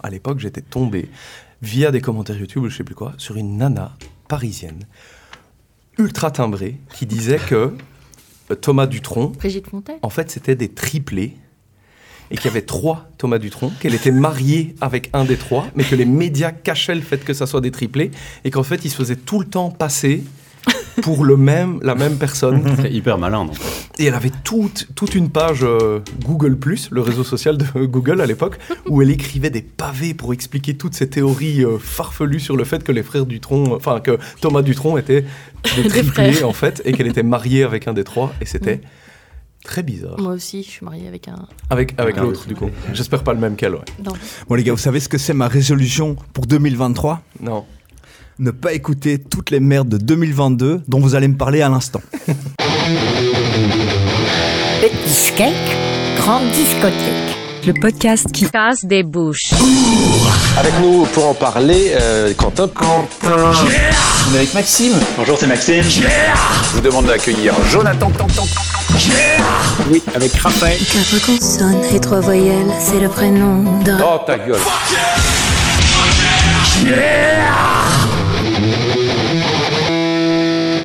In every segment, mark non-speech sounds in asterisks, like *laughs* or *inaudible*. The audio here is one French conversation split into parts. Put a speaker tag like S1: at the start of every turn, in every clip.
S1: À l'époque, j'étais tombé via des commentaires YouTube ou je sais plus quoi sur une nana parisienne ultra timbrée qui disait que euh, Thomas Dutronc,
S2: Brigitte Fontaine.
S1: en fait, c'était des triplés et qu'il y avait trois Thomas Dutronc, qu'elle était mariée avec un des trois, mais que les médias cachaient le fait que ça soit des triplés et qu'en fait, ils se faisaient tout le temps passer pour le même, la même personne. *laughs*
S3: C'est hyper malin, donc.
S1: Et elle avait toute, toute une page euh, Google, le réseau social de *laughs* Google à l'époque, où elle écrivait des pavés pour expliquer toutes ces théories euh, farfelues sur le fait que les frères Dutronc, enfin que Thomas Dutronc était *laughs* des triplés en fait, et qu'elle était mariée avec un des trois, et c'était très bizarre.
S2: Moi aussi, je suis mariée avec un.
S1: Avec, avec
S3: Ah,
S1: l'autre,
S3: oui.
S1: du coup. J'espère pas le même qu'elle, ouais.
S2: Non.
S4: Bon les gars, vous savez ce que c'est ma résolution pour 2023
S1: Non.
S4: Ne pas écouter toutes les merdes de 2022 dont vous allez me parler à l'instant. *laughs*
S5: Petit skate, grande discothèque.
S6: Le podcast qui
S7: casse des bouches.
S8: Avec nous pour en parler, euh, Quentin. Quentin.
S9: On est avec Maxime.
S8: Bonjour, c'est Maxime. Je vous demande d'accueillir Jonathan.
S9: Oui, avec Raphaël.
S10: Quatre consonnes et trois voyelles, c'est le prénom d'un.
S8: Oh ta gueule.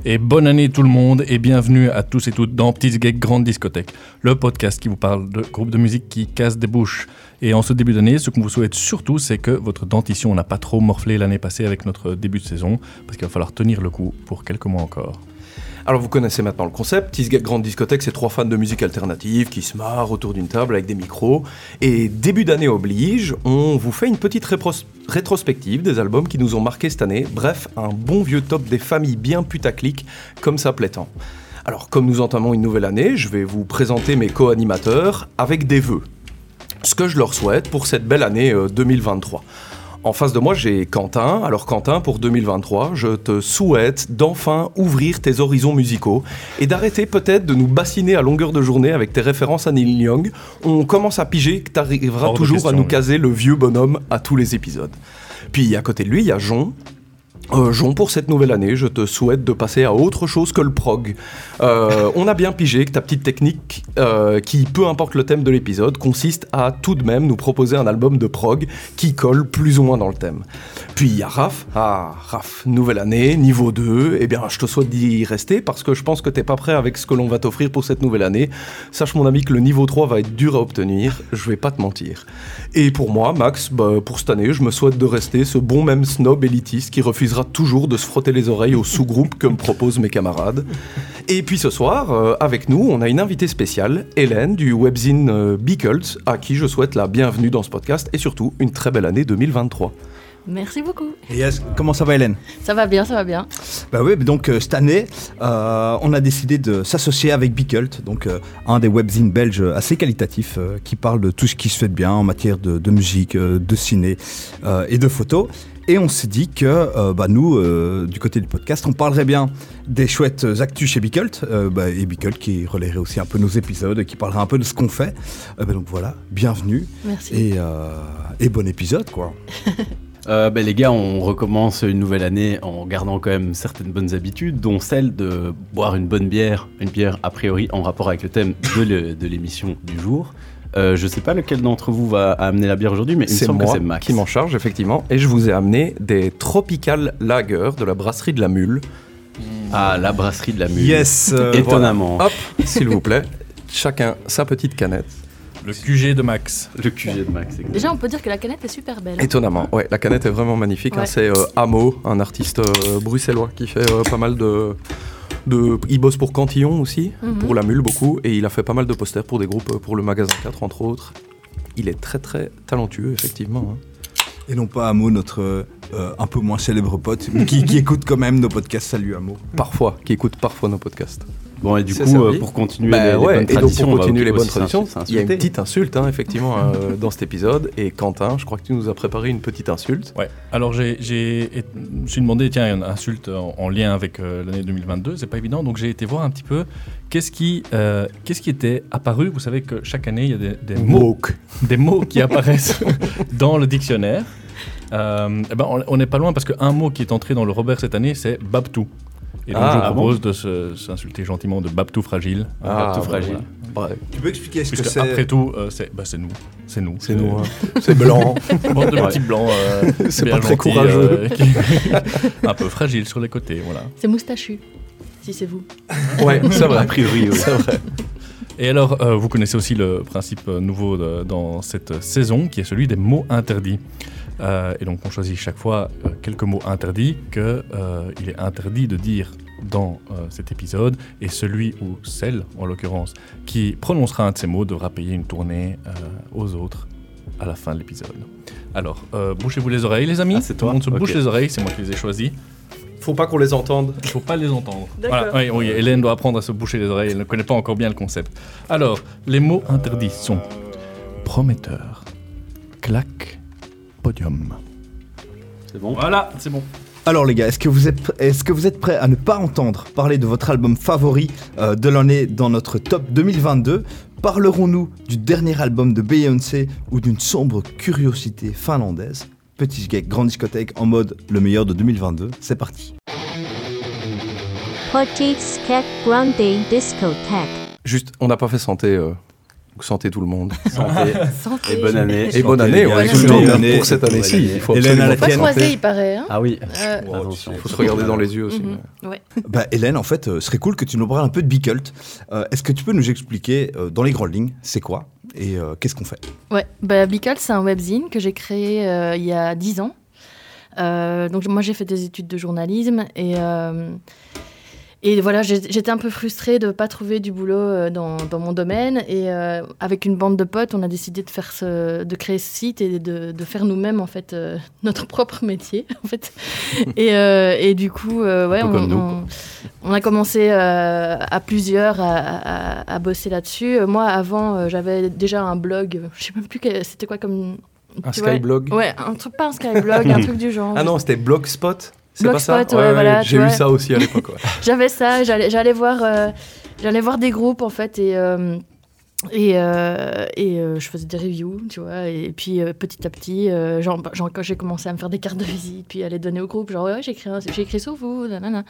S11: Et bonne année tout le monde et bienvenue à tous et toutes dans Petite Geek Grande Discothèque, le podcast qui vous parle de groupes de musique qui cassent des bouches. Et en ce début d'année, ce qu'on vous souhaite surtout, c'est que votre dentition n'a pas trop morflé l'année passée avec notre début de saison, parce qu'il va falloir tenir le coup pour quelques mois encore.
S1: Alors vous connaissez maintenant le concept, Grande Discothèque, c'est trois fans de musique alternative qui se marrent autour d'une table avec des micros. Et début d'année oblige, on vous fait une petite rétrospective des albums qui nous ont marqué cette année. Bref, un bon vieux top des familles bien putaclic, comme ça plaît tant. Alors comme nous entamons une nouvelle année, je vais vous présenter mes co-animateurs avec des vœux. Ce que je leur souhaite pour cette belle année euh, 2023. En face de moi, j'ai Quentin. Alors Quentin, pour 2023, je te souhaite d'enfin ouvrir tes horizons musicaux et d'arrêter peut-être de nous bassiner à longueur de journée avec tes références à Neil Young. On commence à piger que tu arriveras toujours à nous
S11: oui.
S1: caser le vieux bonhomme à tous les épisodes. Puis à côté de lui, il y a Jon. Euh, Jon, pour cette nouvelle année, je te souhaite de passer à autre chose que le prog. Euh, on a bien pigé que ta petite technique, euh, qui, peu importe le thème de l'épisode, consiste à tout de même nous proposer un album de prog qui colle plus ou moins dans le thème. Puis il y a Raph. Ah, Raph, nouvelle année, niveau 2. Eh bien, je te souhaite d'y rester parce que je pense que t'es pas prêt avec ce que l'on va t'offrir pour cette nouvelle année. Sache, mon ami, que le niveau 3 va être dur à obtenir. Je vais pas te mentir. Et pour moi, Max, bah, pour cette année, je me souhaite de rester ce bon même snob élitiste qui refusera toujours de se frotter les oreilles au sous-groupe que me proposent mes camarades. Et puis ce soir, euh, avec nous, on a une invitée spéciale, Hélène du webzine euh, Beacult, à qui je souhaite la bienvenue dans ce podcast et surtout une très belle année 2023.
S2: Merci beaucoup.
S4: Et yes, comment ça va Hélène?
S2: Ça va bien, ça va bien.
S4: Bah oui, donc euh, cette année, euh, on a décidé de s'associer avec Bicult, donc euh, un des webzines belges assez qualitatifs euh, qui parle de tout ce qui se fait de bien en matière de, de musique, euh, de ciné euh, et de photos. Et on s'est dit que euh, bah, nous, euh, du côté du podcast, on parlerait bien des chouettes actus chez Bicult, euh, bah, et Bicult qui relayerait aussi un peu nos épisodes, qui parlerait un peu de ce qu'on fait. Bah, donc voilà, bienvenue
S2: Merci.
S4: et, et bon épisode quoi. *laughs*
S3: Euh, ben, les gars, on recommence une nouvelle année en gardant quand même certaines bonnes habitudes, dont celle de boire une bonne bière, une bière a priori en rapport avec le thème de l'émission du jour. Euh, je sais pas lequel d'entre vous va amener la bière aujourd'hui, mais il me
S1: C'est
S3: semble
S1: moi
S3: que c'est Max.
S1: qui m'en charge, effectivement. Et je vous ai amené des Tropical Lager de la brasserie de la Mule.
S3: Ah, la brasserie de la mule.
S4: Yes, euh,
S3: Étonnamment.
S1: Hop, s'il vous plaît. Chacun sa petite canette.
S11: Le QG de Max.
S3: Le QG de Max. exactement.
S2: Déjà, on peut dire que la canette est super belle.
S1: Étonnamment, ouais, la canette est vraiment magnifique. hein. C'est euh, Amo, un artiste euh, bruxellois qui fait euh, pas mal de, de. Il bosse pour Cantillon aussi,
S2: Mhm.
S1: pour la mule beaucoup, et il a fait pas mal de posters pour des groupes, euh, pour le magasin 4 entre autres. Il est très très talentueux, effectivement. hein.
S4: Et non pas Amo, notre euh, un peu moins célèbre pote, mais qui, qui écoute quand même nos podcasts. Salut Amo.
S1: Parfois, qui écoute parfois nos podcasts.
S3: Bon, et du coup, euh, pour continuer
S1: Bah
S3: les, bonnes
S1: et donc
S3: traditions,
S1: pour
S3: on va
S1: continuer les bonnes
S3: aussi
S1: traditions,
S3: s'insulter.
S1: il y a une petite insulte, hein, effectivement, euh, *laughs* dans cet épisode. Et Quentin, je crois que tu nous as préparé une petite insulte.
S11: Ouais. Alors j'ai, j'ai, et- je me suis demandé, tiens, il y a une insulte en, en lien avec euh, l'année 2022, c'est pas évident, donc j'ai été voir un petit peu qu'est-ce qui, euh, qu'est-ce qui était apparu. Vous savez que chaque année, il y a des, des mots, des mots qui apparaissent *laughs* dans le dictionnaire. Euh, eh ben, on- on n'est pas loin parce qu'un mot qui est entré dans le Robert cette année, c'est Babtou. Et donc,
S1: Ah,
S11: je vous
S3: ah
S11: propose de s'insulter gentiment de Babtou Fragile.
S1: Ah,
S3: tout
S1: bah,
S3: fragile.
S1: voilà.
S4: Tu peux expliquer ce que
S11: Puisque
S4: c'est
S11: après tout, euh, c'est bah, c'est nous. C'est nous.
S1: c'est nous, hein. *laughs* c'est blanc. *laughs*
S11: Bande de petits blancs. euh, *laughs*
S1: C'est
S11: bien
S1: pas très courageux.
S11: euh, qui- un peu fragile sur les côtés, voilà.
S2: C'est moustachu, si c'est vous.
S1: Ouais, c'est vrai.
S3: A priori, oui.
S1: C'est vrai.
S11: Et alors, euh, vous connaissez aussi le principe nouveau de- dans cette saison, qui est celui des mots interdits. Euh, et donc, on choisit chaque fois euh, quelques mots interdits que euh, il est interdit de dire dans euh, cet épisode, et celui ou celle, en l'occurrence, qui prononcera un de ces mots devra payer une tournée euh, aux autres à la fin de l'épisode. Alors, euh, bouchez-vous les oreilles, les amis.
S3: Ah, c'est
S11: Tout le
S3: toi
S11: monde se bouche les oreilles, c'est moi qui les ai choisis.
S1: Faut pas qu'on les entende.
S11: Il faut pas les entendre.
S2: D'accord.
S11: Voilà, oui, oui, Hélène doit apprendre à se boucher les oreilles, elle ne connaît pas encore bien le concept. Alors, les mots interdits sont prometteur, claque, podium.
S3: C'est bon.
S11: Voilà, c'est bon.
S4: Alors les gars, est-ce que, vous êtes, pr- est-ce que vous êtes prêts à ne pas entendre parler de votre album favori euh, de l'année dans notre top 2022 Parlerons-nous du dernier album de Beyoncé ou d'une sombre curiosité finlandaise? Petit geek, grande discothèque en mode le meilleur de 2022. C'est parti.
S6: Petit Skek Grande Discothèque.
S1: Juste, on n'a pas fait santé. euh, santé tout le monde. *laughs*
S3: Santé.
S2: Santé.
S3: Et bonne année.
S1: Et bonne année, ouais, pour cette année-ci.
S3: Année.
S1: Il faut
S4: Hélène
S1: absolument
S4: à la
S2: Pas croisé, il paraît. Hein
S3: Ah oui.
S2: Euh,
S3: Attention.
S1: Il faut se regarder dans les yeux aussi. ouais.
S4: Bah, Hélène, en fait, euh, ce serait cool que tu nous parles un peu de Bicult. Euh, est-ce que tu peux nous expliquer euh, dans les grandes lignes c'est quoi et euh, qu'est-ce qu'on fait?
S2: Ouais, bah, Bical, c'est un webzine que j'ai créé euh, il y a 10 ans. Euh, donc moi j'ai fait des études de journalisme et, euh, et voilà, j'étais un peu frustrée de ne pas trouver du boulot euh, dans, dans mon domaine. Et euh, avec une bande de potes, on a décidé de, faire ce, de créer ce site et de, de faire nous-mêmes en fait euh, *laughs* notre propre métier. *laughs* En fait. et, euh, et du coup, ouais, on, a commencé à plusieurs à, à- à bosser là-dessus. Moi, avant, j'avais déjà un blog. Je sais même plus c'était quoi comme
S1: Un Skyblog
S2: Ouais, un truc pas un Skyblog, un *laughs* truc du genre.
S1: Ah non, c'était Blogspot C'est pas ça
S2: Blogspot, ouais, voilà,
S1: J'ai eu ça aussi à l'époque. ouais. *laughs*
S2: J'avais ça, j'allais, j'allais voir, euh, j'allais voir des groupes en fait et euh, et, euh, et euh, je faisais des reviews, tu vois. Et puis euh, petit à petit, euh, genre, genre, quand j'ai commencé à me faire des cartes de visite, puis à les donner au groupe, genre ouais, j'ai écrit, écrit sur vous, nanana.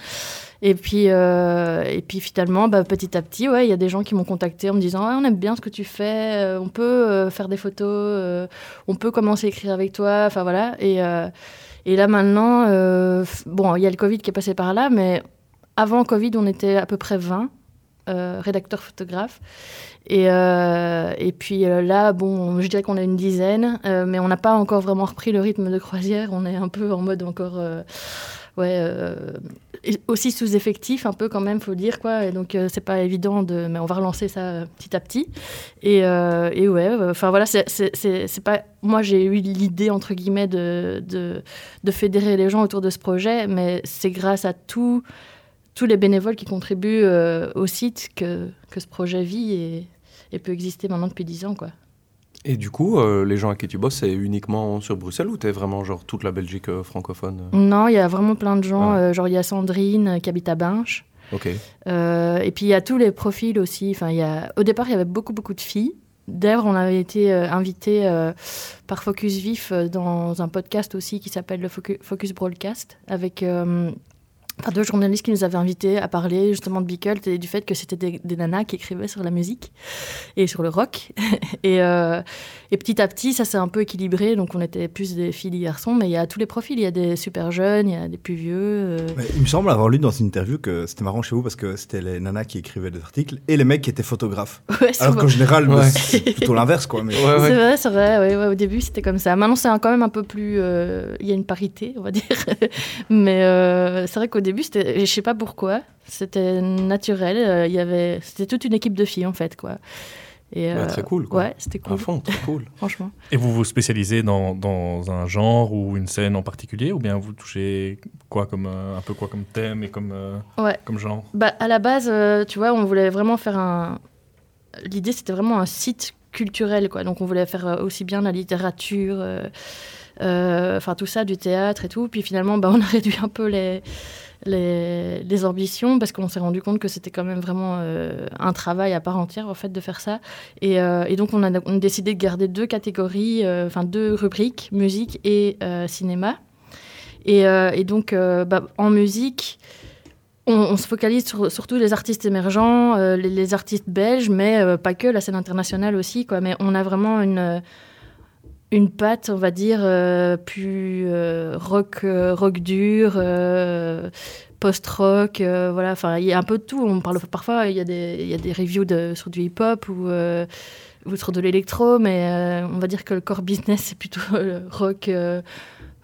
S2: Et puis euh, et puis finalement, bah, petit à petit, ouais, il y a des gens qui m'ont contacté en me disant Ah, on aime bien ce que tu fais, on peut euh, faire des photos, euh, on peut commencer à écrire avec toi, enfin voilà. Et euh, et là maintenant, euh, bon, il y a le Covid qui est passé par là, mais avant Covid, on était à peu près 20 euh, rédacteurs photographes. Et, euh, et puis là, bon, je dirais qu'on est une dizaine, mais on n'a pas encore vraiment repris le rythme de croisière. On est un peu en mode encore, ouais, euh, aussi sous-effectif un peu quand même, faut dire quoi. Et donc euh, c'est pas évident de, mais on va relancer ça euh, petit à petit. Et, euh, et ouais, enfin voilà, c'est- pas. Moi, j'ai eu l'idée entre guillemets de, de de fédérer les gens autour de ce projet, mais c'est grâce à tout tous les bénévoles qui contribuent au site que, que ce projet vit et, et peut exister maintenant depuis 10 ans. Quoi.
S1: Et du coup, euh, les gens à qui tu bosses, c'est uniquement sur Bruxelles ou t'es vraiment genre toute la Belgique euh, francophone euh
S2: Non, il y a vraiment plein de gens.
S1: Ah.
S2: genre, il y a Sandrine qui habite à Binche.
S1: Ok.
S2: Et puis, il y a tous les profils aussi. Enfin, y a... Au départ, il y avait beaucoup, beaucoup de filles. D'ailleurs, on avait été euh, invité euh, par Focus Vif euh, dans un podcast aussi qui s'appelle le Focu- Focus Broadcast avec enfin, deux journalistes qui nous avaient invités à parler justement de Bicult et du fait que c'était des, des nanas qui écrivaient sur la musique et sur le rock. *laughs* et, euh, et petit à petit, ça s'est un peu équilibré. Donc, on était plus des filles, des garçons, mais il y a tous les profils. Il y a des super jeunes, il y a des plus vieux. euh,
S4: Mais Il me semble avoir lu dans une interview que c'était marrant chez vous parce que c'était les nanas qui écrivaient des articles et les mecs qui étaient photographes. *laughs*
S2: ouais,
S4: Alors qu'en général,
S1: Ouais.
S4: c'est plutôt l'inverse quoi. Mais...
S1: Ouais, ouais.
S2: C'est vrai, c'est vrai. ouais, ouais, au début, c'était comme ça. Maintenant, c'est quand même un peu plus. euh, Il y a une parité, on va dire. *laughs* Mais euh, c'est vrai qu'au début, c'était. Je sais pas pourquoi. C'était naturel. Il y avait. C'était toute une équipe de filles, en fait, quoi. Et, euh,
S1: très cool, quoi.
S2: Ouais, c'était
S1: À
S2: cool,
S1: fond, très cool. *laughs*
S2: franchement.
S11: Et vous vous spécialisez dans, dans un genre ou une scène en particulier ou bien vous touchez quoi comme euh, un peu quoi comme thème et comme euh,
S2: Ouais.
S11: comme genre?
S2: Bah, à la base, euh, tu vois, on voulait vraiment faire un. L'idée, c'était vraiment un site culturel, quoi. Donc, on voulait faire aussi bien la littérature, euh, euh, enfin tout ça, du théâtre et tout. Puis finalement, bah, *laughs* on a réduit un peu les, les, ambitions parce qu'on s'est rendu compte que c'était quand même vraiment euh, un travail à part entière, en fait, de faire ça. Et, euh, donc, on a, décidé de garder deux catégories, euh, enfin deux rubriques, musique et cinéma. Et, donc, bah, en musique, on, se focalise sur surtout les artistes émergents, les, artistes belges, mais pas que, la scène internationale aussi. Quoi. Mais on a vraiment une, une patte, on va dire, euh, plus euh, rock, euh, rock dur, post-rock. voilà, enfin, il y a un peu de tout. On parle parfois, il y a des, reviews de, sur du hip-hop ou, sur de l'électro, mais on va dire que le core business, c'est plutôt rock.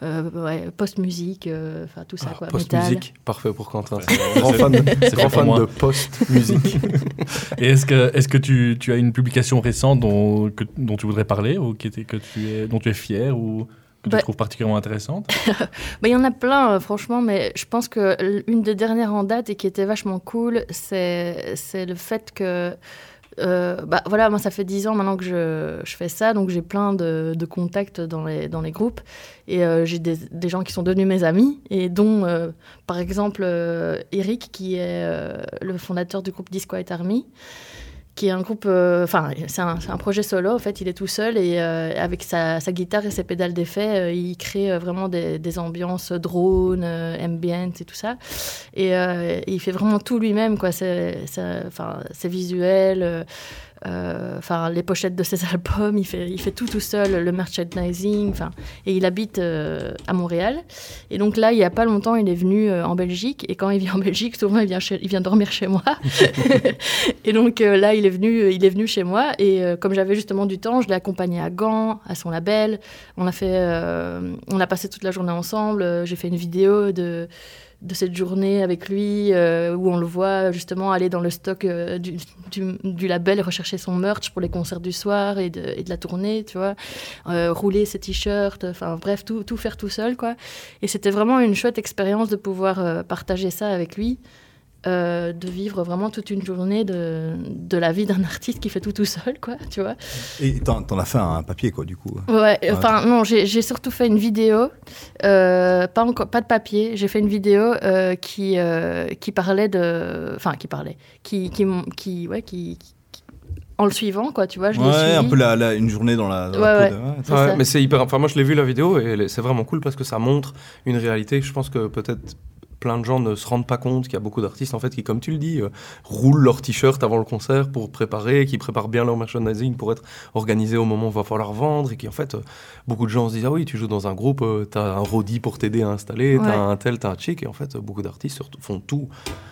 S2: Euh, ouais, post-musique, euh, enfin tout ça
S1: Ah. Post-musique, parfait pour Quentin. C'est grand fan, grand fan de post-musique. *laughs*
S11: Et est-ce que, est-ce que tu, tu as une publication récente dont, que- dont tu voudrais parler ou qui était, que tu es, dont tu es fier ou que
S2: Bah-
S11: tu trouves particulièrement intéressante? *laughs*
S2: Bah, Il y en a plein, euh, franchement, mais je pense que l- une des dernières en date et qui était vachement cool, c'est c'est le fait que. Euh, bah voilà, moi ça fait 10 ans maintenant que je, je fais ça, donc j'ai plein de, de contacts dans les, dans les groupes. Et euh, j'ai des, des gens qui sont devenus mes amis et dont euh, par exemple Eric qui est le fondateur du groupe Disquiet Army qui est un groupe, euh, enfin c'est un, projet solo en fait, il est tout seul et euh, avec sa, guitare et ses pédales d'effet, euh, il crée vraiment des, ambiances drone, ambient et tout ça. Et euh, il fait vraiment tout lui-même, quoi. C'est visuel. Euh, enfin les pochettes de ses *laughs* albums, il fait, il fait tout tout seul, le merchandising, enfin, et il habite euh, à Montréal. Et donc là, il y a pas longtemps, il est venu euh, en Belgique, et quand il vient en Belgique, souvent il vient, chez- il vient dormir chez moi. *laughs* et donc là, il est venu, il est venu chez moi, et comme j'avais justement du temps, je l'ai accompagné à Gand, à son label. On a fait, on a passé toute la journée ensemble. J'ai fait une vidéo de de cette journée avec lui euh, où on le voit justement aller dans le stock euh, du, du, label rechercher son merch pour les concerts du soir et de, et de la tournée tu vois. Euh, rouler ses t-shirts enfin bref tout, tout faire tout seul quoi. Et c'était vraiment une chouette expérience de pouvoir partager ça avec lui euh, de vivre vraiment toute une journée de, de la vie d'un *laughs* artiste qui fait tout tout seul quoi tu vois
S4: Et t'en t'en as fait un papier, quoi, du coup.
S2: Ouais, enfin non, j'ai j'ai surtout fait une vidéo, euh, pas encore, pas de papier. J'ai fait une vidéo euh, qui euh, qui parlait de, enfin qui parlait, qui qui qui ouais qui, en le suivant quoi, tu vois, je l'ai
S4: Ouais,
S2: suivi.
S4: un peu la, la- une journée dans la, dans la
S2: Ouais,
S4: peau
S2: ouais.
S4: de- ouais,
S2: C'est
S1: Ouais,
S2: ça.
S1: mais c'est hyper. Enfin, moi, je l'ai vu la vidéo et c'est vraiment cool parce que ça montre une réalité. Je pense que peut-être plein de gens ne se rendent pas compte qu'il y a beaucoup d'artistes en fait qui, comme tu le dis, euh, roulent leur t-shirt avant le concert pour préparer, qui préparent bien leur merchandising pour être organisé au moment où il va falloir vendre et qui en fait euh, beaucoup de gens se disent ah oui tu joues dans un groupe, euh, t'as un roadie pour t'aider à installer,
S2: Ouais.
S1: t'as un tel, t'as un chic et en fait beaucoup d'artistes font tout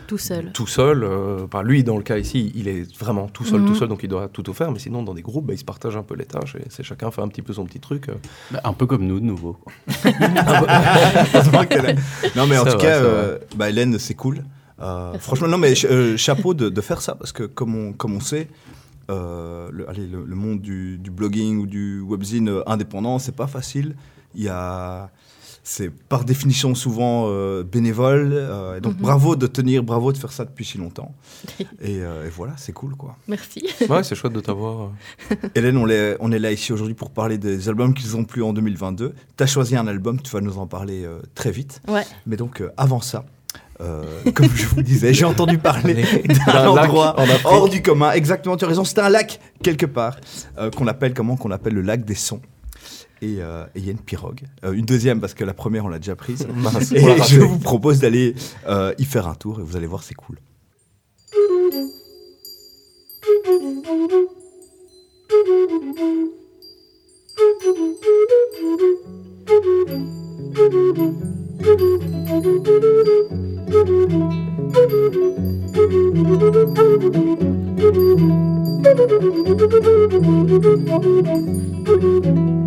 S2: tout seul.
S1: tout seul. euh, bah, lui dans le cas ici il est vraiment tout seul
S2: Mhm.
S1: tout seul donc il doit tout faire mais sinon dans des groupes bah, ils se partagent un peu les tâches et c'est chacun fait un petit peu son petit truc. euh.
S3: Bah, un peu comme nous, de nouveau. quoi. *laughs* *laughs* *laughs*
S4: Heureusement qu'elle a- non, mais en tout
S1: vrai,
S4: cas, euh, bah, Hélène, c'est cool. Euh, franchement, non, mais euh, chapeau de, de faire ça, parce que comme on, comme on sait, euh, le, allez, le, le monde du, du blogging ou du webzine indépendant, c'est pas facile. Il y a. C'est par définition souvent euh, bénévole. euh, et donc
S2: Mhm.
S4: bravo de tenir, bravo de faire ça depuis si longtemps. *laughs* et, euh, et voilà, c'est cool quoi.
S2: Merci. *laughs*
S1: Ouais, c'est chouette de t'avoir. *laughs*
S4: Hélène, on est, on est là ici aujourd'hui pour parler des albums qu'ils ont plu en 2022. Tu as choisi un album, tu vas nous en parler euh, très vite.
S2: Ouais.
S4: Mais donc, euh, avant ça, euh, comme je vous disais, j'ai entendu parler
S1: D'un
S4: endroit
S1: en
S4: hors du commun. Exactement, tu as raison, c'est un lac quelque part euh, qu'on appelle comment Qu'on appelle le lac des sons. Et euh, et il y a une pirogue. Euh, une deuxième parce que la première, on l'a déjà prise. *laughs* Et je vous propose d'aller euh, y faire un tour et vous allez voir, c'est cool. *laughs*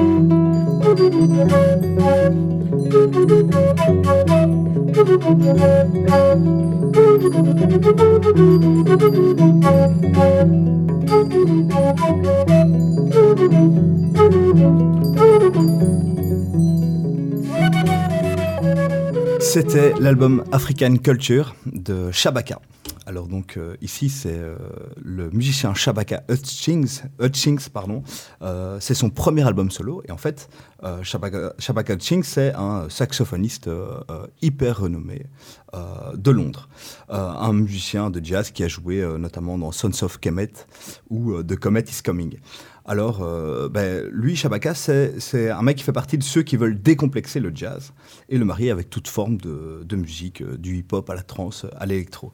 S4: C'était l'album African Culture de Shabaka. Alors donc euh, ici c'est euh, le musicien Shabaka Hutchings, Hutchings pardon. Euh, c'est son premier album solo et en fait Shabaka, Hutchings c'est un saxophoniste hyper renommé de Londres, un musicien de jazz qui a joué notamment dans Sons of Kemet ou The Comet is Coming. Alors, ben, lui, Shabaka, c'est un mec qui fait partie de ceux qui veulent décomplexer le jazz et le marier avec toute forme de, musique, du hip-hop à la trance, à l'électro.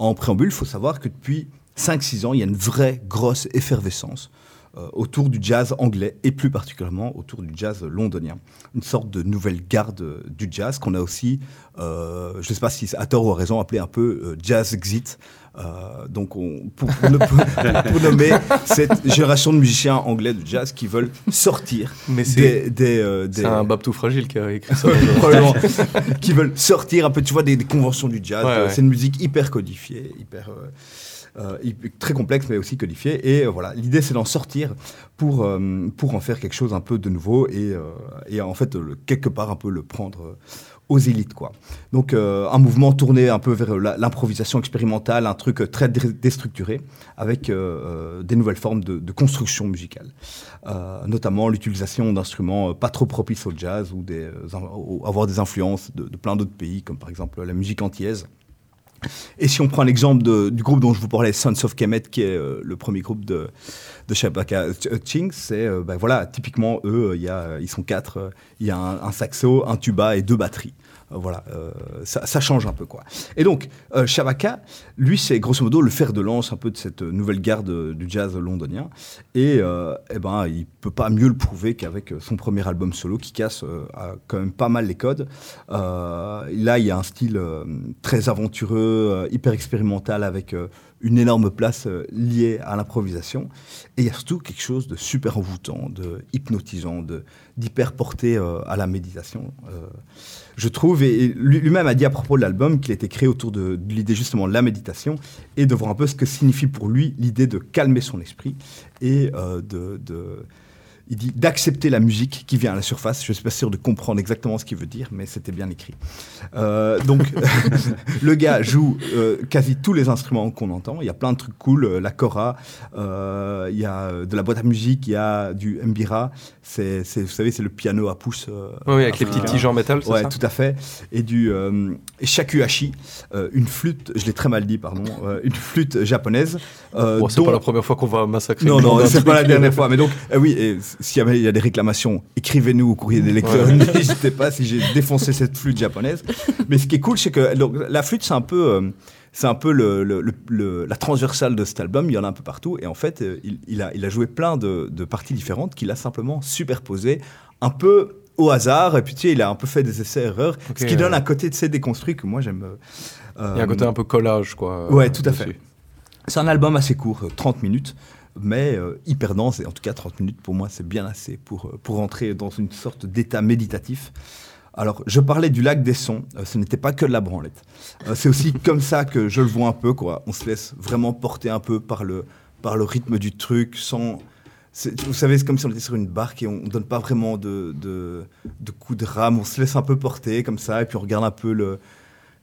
S4: En préambule, il faut savoir que depuis 5-6 ans, il y a une vraie grosse effervescence euh, autour du jazz anglais et plus particulièrement autour du jazz londonien. Une sorte de nouvelle garde euh, du jazz qu'on a aussi, euh, je ne sais pas si à tort ou à raison, appelé un peu jazz exit. Euh, donc, on, pour, pour, pour- pour nommer cette génération de musiciens anglais de jazz qui veulent sortir
S1: Mais c'est
S4: des, des, euh, des-
S1: c'est un bab tout fragile qui a écrit ça. *laughs*
S4: probablement, qui veulent sortir un peu, tu vois, des, des conventions du jazz.
S1: Ouais,
S4: Euh,
S1: ouais.
S4: C'est une musique hyper codifiée, hyper, euh, très complexe, mais aussi codifiée. Et euh, voilà, l'idée, c'est d'en sortir pour, euh, pour en faire quelque chose un peu de nouveau et, euh, et en fait, quelque part, un peu le prendre euh, aux élites, quoi. Donc, euh, un mouvement tourné un peu vers l'improvisation expérimentale, un truc euh, très dé- déstructuré, avec euh, euh, des nouvelles formes de, construction musicale. Euh, notamment l'utilisation d'instruments euh, pas trop propices au jazz ou euh, avoir des influences de, de plein d'autres pays, comme par exemple la musique antillaise. Et si on prend l'exemple du groupe dont je vous parlais, Sons of Kemet, qui est euh, le premier groupe de, Shabaka Hutchings, c'est euh, ben voilà, typiquement eux, y a, ils sont quatre, euh, il y a un saxo, un tuba et deux batteries. Voilà, euh, ça, change un peu quoi. Et donc euh, Shabaka, lui, c'est grosso modo le fer de lance un peu de cette nouvelle garde du jazz londonien. Et euh, eh ben, il peut pas mieux le prouver qu'avec son premier album solo qui casse quand même pas mal les codes. Là, il y a un style très aventureux, hyper expérimental avec une énorme place liée à l'improvisation. Et il y a surtout quelque chose de super envoûtant, de hypnotisant, d'hyper porté à la méditation. Je trouve, et et lui- lui-même a dit à propos de l'album qu'il a été créé autour de, l'idée justement de la méditation et de voir un peu ce que signifie pour lui l'idée de calmer son esprit et euh, de- il dit d'accepter la musique qui vient à la surface. Je suis pas sûr de comprendre exactement ce qu'il veut dire, mais c'était bien écrit. Euh, donc, *laughs* le gars joue euh, quasi tous les instruments qu'on entend. Il y a plein de trucs cool, euh, la euh, il y a de la boîte à musique, il y a du mbira. C'est, vous savez, c'est le piano à pouce.
S1: Oui, avec les petits tiges en métal, c'est
S4: Ouais,
S1: ça
S4: tout à fait. Et du shakuhachi, une flûte, je l'ai très mal dit, pardon, une flûte japonaise.
S1: Bon, c'est
S4: dont-
S1: pas la première fois qu'on va massacrer.
S4: non, non,
S1: d'un
S4: c'est pas la dernière fois. Mais donc, oui, et s'il y a des réclamations, écrivez-nous au courrier des lecteurs.
S1: Ouais. *laughs*
S4: N'hésitez pas si j'ai défoncé cette flûte japonaise. Mais ce qui est cool, c'est que donc, la flûte, c'est un peu, euh, c'est un peu le, le- le- le- la transversale de cet album. Il y en a un peu partout. Et en fait, euh, il, il a, il a joué plein de, de parties différentes qu'il a simplement superposées un peu au hasard. Et puis, tu sais, il a un peu fait des essais-erreurs. Ce qui donne
S1: ouais.
S4: un côté de ces déconstruits que moi, j'aime. euh,
S1: Il y a un côté un peu collage, quoi.
S4: Ouais, tout à fait. C'est un album assez court, euh, 30 minutes, mais euh, hyper dense. Et en tout cas, 30 minutes, pour moi, c'est bien assez pour, euh, pour entrer dans une sorte d'état méditatif. Alors, je parlais du lac des sons, euh, ce n'était pas que de la branlette. Euh, c'est aussi *laughs* comme ça que je le vois un peu, quoi. On se laisse vraiment porter un peu par le, par le rythme du truc, sans... Vous savez, c'est comme si on était sur une barque et on ne donne pas vraiment de, de, de coups de rame, on se laisse un peu porter comme ça, et puis on regarde un peu le...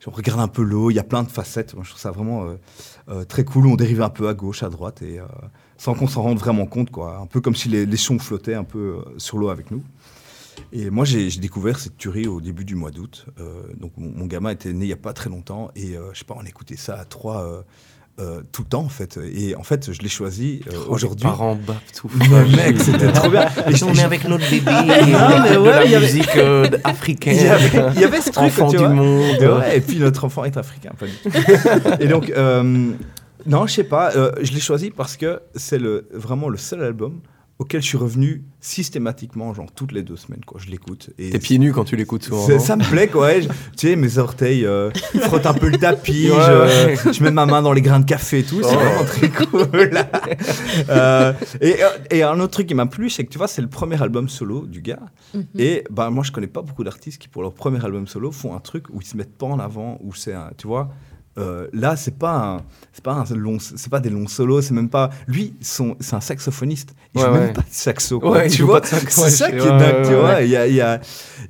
S4: On regarde un peu l'eau, il y a plein de facettes. Moi, je trouve ça vraiment euh, euh, très cool. On dérive un peu à gauche, à droite, euh, sans qu'on s'en rende vraiment compte. Un peu comme si les, les flottaient un peu sur l'eau avec nous. Et moi, j'ai découvert cette tuerie au début du mois d'août. Donc, mon, gamin était né il n'y a pas très longtemps, et je sais pas, on écoutait ça à trois euh, tout le temps, en fait. Et en fait, je l'ai choisi euh,
S1: Oh,
S4: aujourd'hui.
S1: parents bavent tout
S4: Mais mec, c'était *laughs* trop bien. Et
S9: on est avec notre bébé,
S4: Non, mais
S9: de
S4: ouais,
S9: la
S4: il y avait-
S9: musique euh, africaine.
S4: Il y avait, il y avait ce truc,
S1: Enfant
S4: tu
S1: du
S4: vois.
S1: monde.
S4: Ouais, et puis notre enfant est africain, pas du tout. *laughs* et donc, euh, non, je sais pas, je l'ai choisi parce que c'est le, vraiment le seul album auquel je suis revenu systématiquement, genre toutes les deux semaines, quoi. Je l'écoute. et
S1: T'es pieds nus quand tu l'écoutes souvent.
S4: ça me plaît, quoi. ouais. Je- *laughs* tu sais, mes orteils euh, frottent un peu le tapis.
S1: Ouais,
S4: je,
S1: ouais.
S4: je mets ma main dans les grains de café et tout. C'est
S1: Oh.
S4: vraiment très cool. Euh, et, et un autre truc qui m'a plu, c'est que tu vois, c'est le premier album solo du gars. Et bah, moi, je connais pas beaucoup d'artistes qui, pour leur premier album solo, font un truc où ils se mettent pas en avant, où c'est un, tu vois. Euh, là, c'est pas c'est pas un long, c'est pas des longs solos, c'est même pas. Lui, son, c'est un saxophoniste. Il
S1: Ouais,
S4: joue
S1: ouais.
S4: même pas de saxo. quoi.
S1: Ouais,
S4: tu vois, c'est ça qui est dingue, tu vois. Il y a, il y a-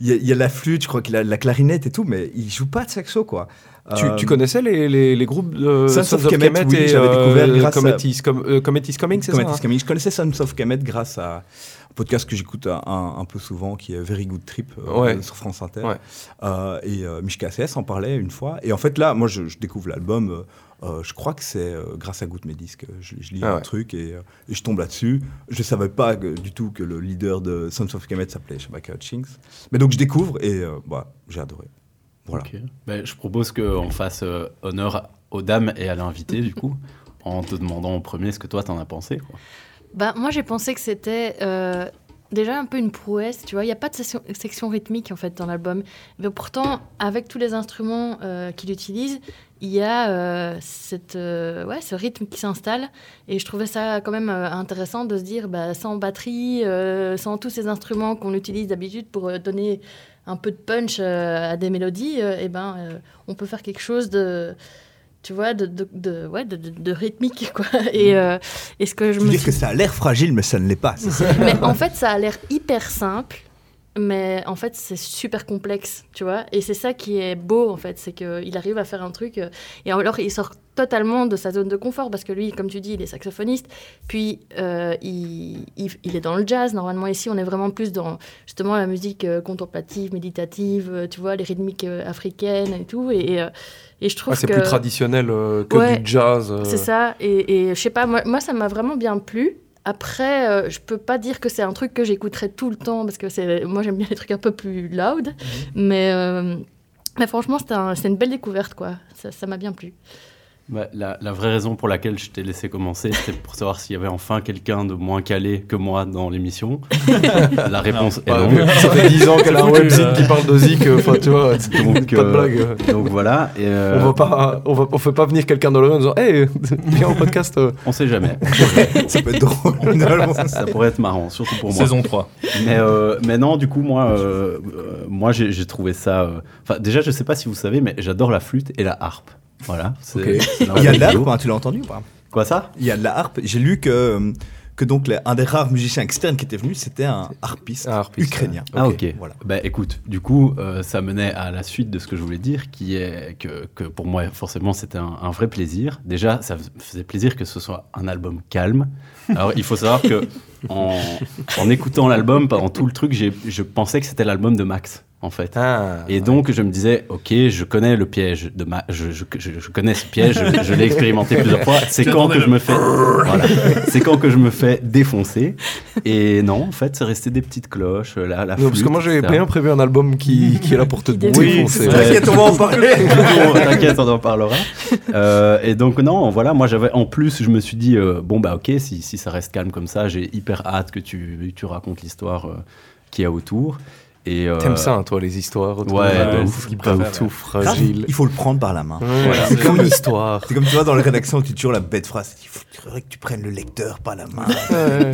S4: il y, a, il y a la flûte, je crois qu'il a la clarinette et tout, mais il joue pas de saxo, quoi.
S1: Tu,
S4: Euh,
S1: tu connaissais les, les, les groupes de
S4: Sons
S1: Sons
S4: of Kemet,
S1: Kemet
S4: oui,
S1: et
S4: j'avais découvert
S1: euh,
S4: à-
S1: Comet is, Com- Comet is Coming, c'est ça
S4: Comet is
S1: hein.
S4: Je connaissais Sons of Kemet grâce à podcast que j'écoute un, peu souvent qui est Very Good Trip euh,
S1: Ouais.
S4: sur France Inter.
S1: Ouais.
S4: Euh, et euh, Mishka CS en parlait une fois. Et en fait, là, moi, je, je découvre l'album. euh, euh, je crois que c'est euh, grâce à Goûte mes disques. Je, je lis
S1: Ah
S4: un truc et, euh, et je tombe là-dessus. Je savais pas que- du tout que le leader de Sons of Kemet s'appelait Shabaka Hutchings. Mais donc, je découvre et euh, bah, j'ai adoré. Voilà.
S3: Ok. Ben, je propose qu'on fasse euh, honneur aux dames et à l'invité, du coup, en te demandant en premier ce que toi t'en as pensé. Quoi.
S2: Bah, moi, j'ai pensé que c'était euh, déjà un peu une prouesse, tu vois. Il n'y a pas de section, rythmique, en fait, dans l'album. Mais pourtant, avec tous les instruments euh, qu'il utilise, il y a euh, cette, ouais, ce rythme qui s'installe. Et je trouvais ça quand même intéressant de se dire, bah, sans batterie, sans tous ces instruments qu'on utilise d'habitude pour donner un peu de punch à des mélodies, eh ben, on peut faire quelque chose de... Tu vois, de, de, de- ouais, de, de- rythmique, quoi. Et, euh, et ce que je me
S4: dire
S2: suis
S4: que ça a l'air fragile, mais ça ne l'est pas. *laughs* ça
S2: mais en fait, ça a l'air hyper simple, mais en fait, c'est super complexe, tu vois. Et c'est ça qui est beau, en fait, c'est qu'il arrive à faire un truc. euh, et alors, il sort totalement de sa zone de confort, parce que lui, comme tu dis, il est saxophoniste. Puis, euh, il, il- il est dans le jazz. Normalement, ici, on est vraiment plus dans justement la musique euh, contemplative, méditative, tu vois, les rythmiques africaines et tout. Et, et je trouve
S1: Ouais, c'est
S2: que.
S1: plus traditionnel que
S2: Ouais,
S1: du jazz.
S2: C'est ça, et, et je sais pas, moi, moi, ça m'a vraiment bien plu. Après, euh, je peux pas dire que c'est un truc que j'écouterais tout le temps, parce que c'est, moi j'aime bien les trucs un peu plus loud, mais, euh, mais franchement, un- c'est une belle découverte, quoi. Ça m'a bien plu.
S3: Bah, la, la vraie raison pour laquelle je t'ai laissé commencer, c'était pour savoir s'il y avait enfin quelqu'un de moins calé que moi dans l'émission. *laughs* la réponse est
S1: Bah,
S3: non.
S1: vu- Ça fait 10 ans qu'elle a un website
S11: euh.
S1: qui parle de Zik, euh, enfin tu vois,
S3: Donc,
S1: pas de
S3: euh,
S1: blague. euh.
S3: donc voilà. Et, euh,
S1: On va pas, on va, on fait pas venir quelqu'un dans le en disant, hey, viens au podcast. euh.
S3: on sait jamais. *laughs*
S4: Ça peut être drôle.
S3: Ça pourrait être marrant, surtout pour moi.
S11: Saison 3.
S3: Mais, euh, mais non, du coup, moi, euh, euh, moi j'ai trouvé ça. euh, Enfin, déjà, je sais pas si vous savez, mais j'adore la flûte et la harpe. Voilà. c'est-
S1: Ok.
S3: c'est l'un
S4: Il y a de la harpe, hein, tu l'as entendu ou pas?
S3: Quoi ça?
S4: Il y a de la harpe. J'ai lu que, que donc les- un des rares musiciens externes qui était venu, c'était un harpiste,
S1: Un harpiste,
S4: ukrainien.
S3: Ah ok.
S4: Voilà.
S3: Bah écoute, du coup, euh, ça menait à la suite de ce que je voulais dire, qui est que, que pour moi, forcément, c'était un, un vrai plaisir. Déjà, ça me faisait plaisir que ce soit un album calme. Alors, il faut savoir que en, en écoutant l'album, pendant tout le truc, j'ai- je pensais que c'était l'album de Max, en fait.
S1: Ah,
S3: Et donc, je me disais, ok, je connais le piège de ma, je, je, je- je connais ce piège, je, *laughs* je l'ai expérimenté plusieurs fois. C'est quand que je me fais, voilà, *laughs* c'est quand que je me fais défoncer. Et non, en fait, c'est resté des petites cloches, la, la
S1: Non, parce que moi
S3: etc.
S1: bien prévu un album qui, *laughs* qui est là pour te défoncer.
S2: défonce.
S4: T'inquiète, on va en parler.
S3: T'inquiète, on en parlera. Euh, et donc non, voilà, moi j'avais en plus, je me suis dit euh, bon bah ok, si, si ça reste calme comme ça, j'ai hyper hâte que tu, tu racontes l'histoire euh, qu'il y a autour. Et euh,
S1: T'aimes ça, hein, toi, les histoires autour
S3: Ouais,
S1: de ouf,
S11: ce qu'il
S1: pas
S11: préfère,
S1: tout
S11: ouais.
S1: fragile.
S4: Il faut le prendre par la main.
S1: Ouais,
S3: Voilà.
S1: c'est comme une histoire.
S4: C'est comme tu vois dans la rédaction, tu dis toujours la bête phrase. Il faudrait que tu prennes le lecteur par la main.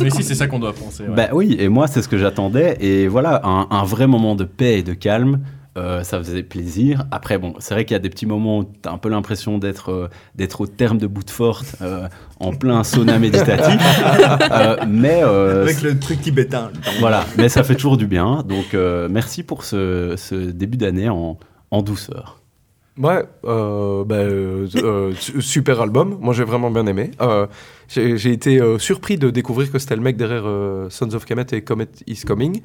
S11: Mais si, c'est ça qu'on doit penser. ouais.
S3: Bah oui, et moi c'est ce que j'attendais. Et voilà, un, un vrai moment de paix et de calme. Euh, ça faisait plaisir. Après, bon, c'est vrai qu'il y a des petits moments où tu as un peu l'impression d'être euh, d'être au terme de bout de forte, euh, en plein sauna méditatif. *laughs* Euh, mais euh,
S4: Avec le truc tibétain.
S3: voilà, mais ça fait toujours du bien. Donc euh, merci pour ce, ce début d'année en, en douceur.
S1: Ouais, euh, bah, euh, euh, su- super album. Moi, j'ai vraiment bien aimé. J'ai été euh, surpris de découvrir que c'était le mec derrière euh, Sons of Kemet et Comet is Coming,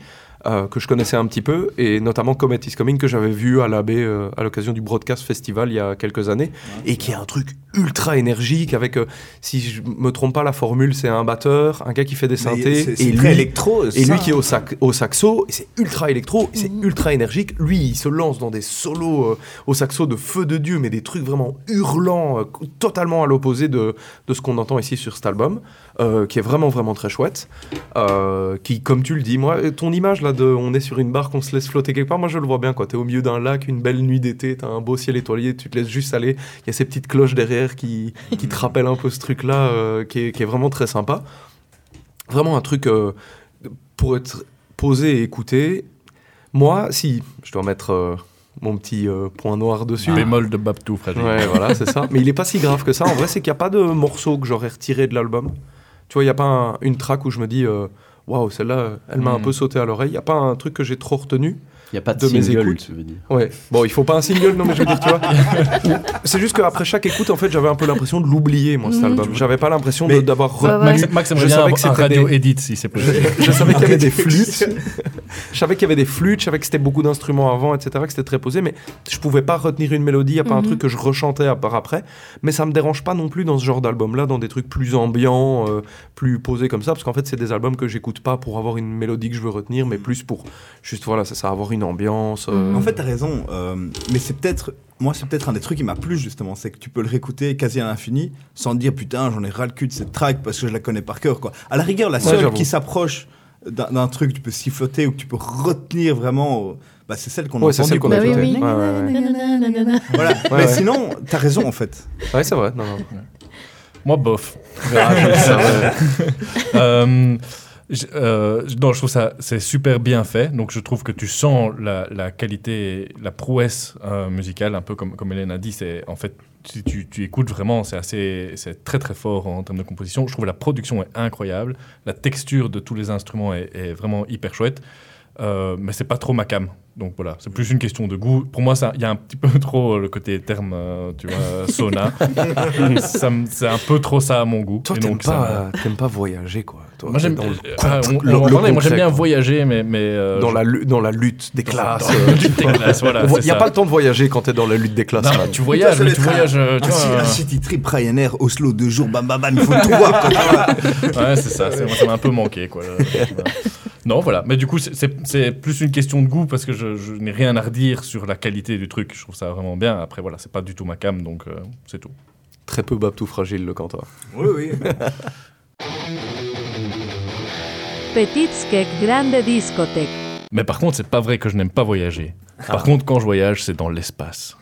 S1: euh, que je connaissais un petit peu, et notamment Comet is Coming, que j'avais vu à l'AB à l'occasion du Broadcast Festival il y a quelques années, et qui est un truc ultra énergique avec, si je me trompe pas, la formule, c'est un batteur, un gars qui fait des synthés, et lui,
S4: électro.
S1: et lui qui est au, sac, au saxo, et c'est ultra électro, et c'est ultra énergique. Lui, il se lance dans des solos au saxo de feu de Dieu, mais des trucs vraiment hurlants, totalement à l'opposé de, de ce qu'on entend ici sur cet album, euh, qui est vraiment, vraiment très chouette. Euh, qui, comme tu le dis, moi, ton image là de on est sur une barque, on se laisse flotter quelque part, moi je le vois bien, quoi. T'es au milieu d'un lac, une belle nuit d'été, t'as un beau ciel étoilé, tu te laisses juste aller. Il y a ces petites cloches derrière qui, qui te rappellent un peu ce truc-là, euh, qui, est, qui est vraiment très sympa. Vraiment un truc pour être posé et écouté. Moi, si, je dois mettre mon petit euh, point noir dessus.
S11: Bémol de Babtou, fragile.
S1: Ouais, voilà, c'est ça. Mais il est pas si grave que ça. En vrai, c'est qu'il n'y a pas de morceau que j'aurais retiré de l'album. Tu vois, il n'y a pas un- une track où je me dis, euh, waouh, celle-là, elle m'a un
S11: Mm.
S1: peu sauté à l'oreille. Il n'y a pas un truc que j'ai trop retenu.
S3: Il n'y a pas de,
S1: de mes
S3: single,
S1: écoutes.
S3: tu veux dire.
S1: Ouais. Bon, il faut pas un single, non, mais je veux dire, tu vois. *laughs* C'est juste qu'après chaque écoute, en fait, j'avais un peu l'impression de l'oublier, moi, cet
S2: Mhm.
S1: album. J'avais pas l'impression d'avoir
S2: ouais.
S11: Max, Max
S1: Je savais que c'était
S11: radio
S1: des-
S11: edit, si c'est possible.
S1: Je, je savais qu'il y avait des flûtes. Je savais qu'il y avait des flûtes, je savais que c'était beaucoup d'instruments avant, etc., que c'était très posé, mais je pouvais pas retenir une mélodie, il n'y a pas un
S2: Mhm.
S1: truc que je rechantais à part après. Mais ça me dérange pas non plus dans ce genre d'album-là, dans des trucs plus ambiants, euh, plus posés comme ça, parce qu'en fait, c'est des albums que j'écoute pas pour avoir une mélodie que je veux retenir, mais plus pour juste, voilà, c'est ça, avoir une ambiance. euh.
S4: En fait, t'as raison, euh, mais c'est peut-être, moi, c'est peut-être un des trucs qui m'a plu justement, c'est que tu peux le réécouter quasi à l'infini sans te dire putain, j'en ai ras le cul de cette track parce que je la connais par cœur, quoi. À la rigueur, la seule qui s'approche d'un truc que tu peux siffloter ou que tu peux retenir vraiment, euh, bah, c'est celle qu'on a
S1: Ouais, c'est
S4: entendue,
S1: celle qu'on
S4: quoi.
S1: a
S2: oui, oui.
S1: Ouais, ouais.
S4: Voilà.
S1: Ouais,
S4: mais
S1: ouais.
S4: sinon, t'as raison en fait.
S1: Ouais, c'est vrai. Non, non.
S11: Moi, bof. Ah, *laughs* je- Euh, je, euh, non, je trouve ça c'est super bien fait. Donc, je trouve que tu sens la, la qualité, la prouesse euh, musicale, un peu comme, comme Hélène a dit. C'est en fait, si tu, tu écoutes vraiment, c'est assez, c'est très très fort en termes de composition. Je trouve la production est incroyable, la texture de tous les instruments est, est vraiment hyper chouette. Euh, mais c'est pas trop ma cam. Donc voilà, c'est plus une question de goût. Pour moi, ça- il y a un petit peu *laughs* trop le côté terme, euh, tu vois, *laughs* sauna. Ça c'est un peu trop ça à mon goût.
S1: Toi, t'aimes
S11: ça
S1: pas, t'aimes pas voyager, quoi. Toi,
S11: moi, j'aime. euh, ah,
S1: concret,
S11: bien
S1: quoi.
S11: voyager, mais. mais euh,
S1: dans,
S11: je-
S1: la, lu- dans la lutte des classes.
S11: dans la lutte des classes, voilà,
S1: Il n'y a
S11: ça.
S1: pas le temps de voyager quand t'es dans la lutte des classes.
S11: Non, tu voyages, mais tu voyages. euh, tu vois,
S4: un city trip Ryanair, Oslo, deux jours, bam bam bam, il faut tout voir. *laughs*
S11: Ouais, c'est ça, ça m'a un peu manqué. Quoi. Non, voilà. Mais du coup, c'est- plus une question de goût parce que je, je n'ai rien à redire sur la qualité du truc. Je trouve ça vraiment bien. Après, voilà, c'est pas du tout ma cam, donc euh, c'est tout.
S1: Très peu Babtou fragile, le cantor.
S4: Oui, oui. *laughs*
S6: Petit skek grande discothèque.
S11: Mais par contre, c'est pas vrai que je n'aime pas voyager. Par contre, quand je voyage, c'est dans l'espace.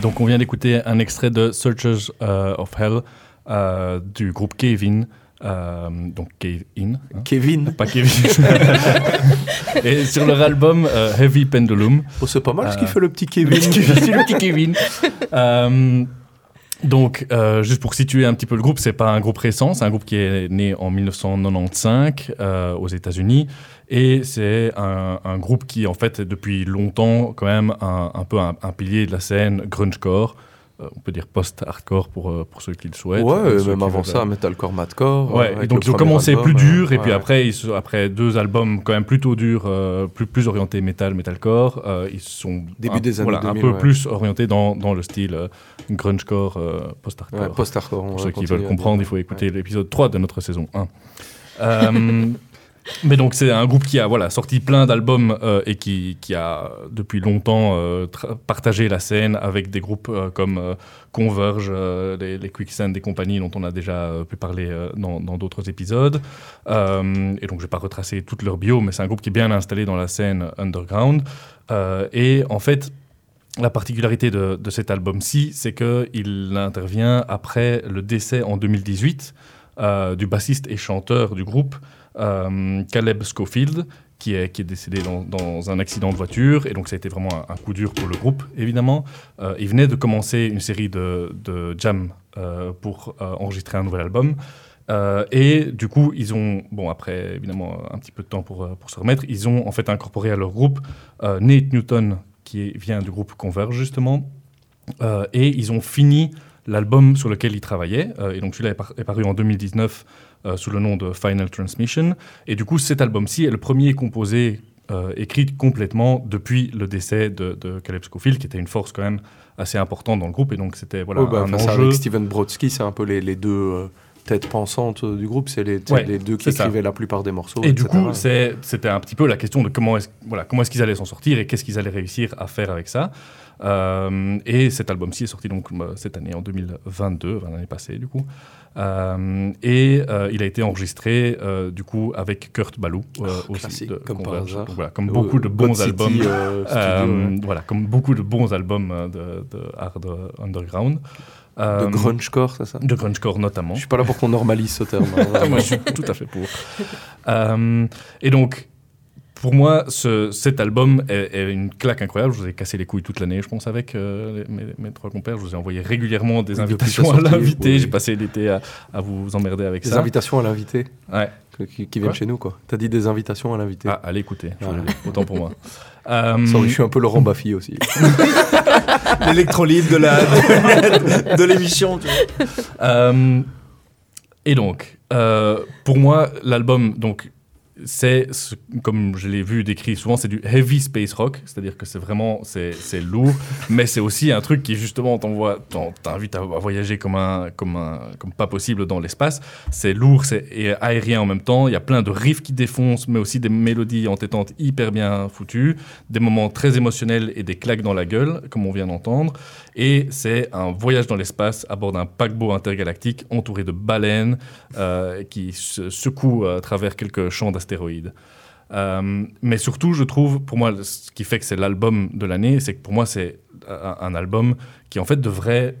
S11: Donc on vient d'écouter un extrait de Searchers euh, of Hell euh, du groupe Kevin. euh, donc Cave In, hein,
S1: Kevin.
S11: pas Kevin. *laughs* Et sur leur album Heavy Pendulum.
S1: Oh, c'est pas mal ce qu'il fait, le petit Kevin.
S11: C'est le petit Kevin. Donc, juste pour situer un petit peu le groupe, c'est pas un groupe récent, c'est un groupe qui est né en 1995 euh, aux États-Unis, et c'est un, un groupe qui, en fait, est depuis longtemps quand même un, un peu un, un pilier de la scène grungecore. Euh, on peut dire post-hardcore pour, euh, pour ceux qui le souhaitent.
S1: Ouais,
S11: euh,
S1: même avant
S11: veulent,
S1: ça, metalcore, madcore.
S11: Ouais, et donc ils ont commencé
S1: album,
S11: plus dur, et puis après, ils sont- après deux albums quand même plutôt durs, euh, plus, plus orientés metal, metalcore, ils sont
S1: Début
S11: un,
S1: des années
S11: voilà,
S1: 2000,
S11: un peu
S1: ouais.
S11: plus orientés dans, dans le style grungecore, post-hardcore.
S1: Ouais, post-hardcore.
S11: Pour ceux qui veulent comprendre, il faut écouter l'épisode 3 de notre saison 1. *laughs* Mais donc c'est un groupe qui a voilà, sorti plein d'albums euh, et qui, qui a depuis longtemps euh, partagé la scène avec des groupes euh, comme Converge, les, les Quicksand et compagnie dont on a déjà pu parler dans d'autres épisodes. Et donc je vais pas retracer toute leur bio, mais c'est un groupe qui est bien installé dans la scène underground. Et en fait, la particularité de, de cet album-ci, c'est qu'il intervient après le décès en 2018 euh, du bassiste et chanteur du groupe, Caleb Schofield, qui est, décédé dans, un accident de voiture. Et donc, ça a été vraiment un, coup dur pour le groupe, évidemment. Euh, il venait de commencer une série de, de jams euh, pour euh, enregistrer un nouvel album. Euh, et du coup, ils ont, bon, après évidemment un petit peu de temps pour, euh, se remettre, ils ont en fait incorporé à leur groupe euh, Nate Newton, qui vient du groupe Converge justement, euh, et ils ont fini l'album sur lequel ils travaillaient. euh, et donc celui-là est paru en 2019 euh, sous le nom de Final Transmission. Et du coup, cet album-ci est le premier composé euh, écrite complètement depuis le décès de, de Caleb Scofield, qui était une force quand même assez importante dans le groupe. Et donc, c'était voilà,
S1: Ouais, bah,
S11: un enjeu.
S1: avec Steven Brodsky, c'est un peu les, les deux euh, têtes pensantes du groupe. C'est les,
S11: Ouais,
S1: les deux qui
S11: ça.
S1: écrivaient la plupart des morceaux.
S11: Et du coup, c'était un petit peu la question de comment est-ce voilà, comment est-ce qu'ils allaient s'en sortir et qu'est-ce qu'ils allaient réussir à faire avec ça. Euh, et cet album-ci est sorti donc euh, cette année, en 2022, enfin, l'année passée du coup. Euh, et euh, il a été enregistré euh, du coup avec Kurt Ballou euh, aussi de
S1: comme par
S11: Converge.
S1: hasard.
S11: Donc, voilà, comme beaucoup de bons albums.
S1: studio.
S11: Voilà, comme beaucoup de bons albums de, de hard underground.
S1: De grungecore, c'est ça?
S11: De grungecore notamment.
S1: Je suis pas là pour qu'on normalise ce terme. hein,
S11: Ah, *laughs* moi, je suis tout à fait pour. *laughs* Et donc, pour moi, ce- cet album est, est une claque incroyable. Je vous ai cassé les couilles toute l'année, je pense, avec euh, mes, mes trois compères. Je vous ai envoyé régulièrement des
S1: Oui,
S11: invitations à l'invité.
S1: oui.
S11: J'ai passé l'été à, à vous emmerder avec
S1: Des
S11: ça.
S1: invitations à l'invité
S11: Ouais.
S1: qui, qui viennent chez nous, quoi. T'as dit des invitations à l'invité.
S11: Ah, allez écouter. le dis, Autant pour moi. Euh, *laughs*
S1: Sorry, je suis un peu Laurent Baffy aussi. *laughs*
S4: L'électrolyte de la *laughs* de, l'émission.
S11: Euh, et donc, euh, pour moi, l'album, donc, c'est, ce- comme je l'ai vu décrit souvent, c'est du heavy space rock, c'est-à-dire que c'est vraiment, c'est, c'est lourd, *laughs* mais c'est aussi un truc qui justement t'envoie, t'en- t'invite à, voyager comme un, comme un, comme pas possible dans l'espace. C'est lourd, c'est et aérien en même temps. Il y a plein de riffs qui défoncent, mais aussi des mélodies entêtantes hyper bien foutues, des moments très émotionnels et des claques dans la gueule, comme on vient d'entendre. Et c'est un voyage dans l'espace à bord d'un paquebot intergalactique entouré de baleines euh, qui se secouent à travers quelques champs d'astéroïdes. Euh, mais surtout, je trouve, pour moi, ce qui fait que c'est l'album de l'année, c'est que pour moi, c'est un, un album qui, en fait, devrait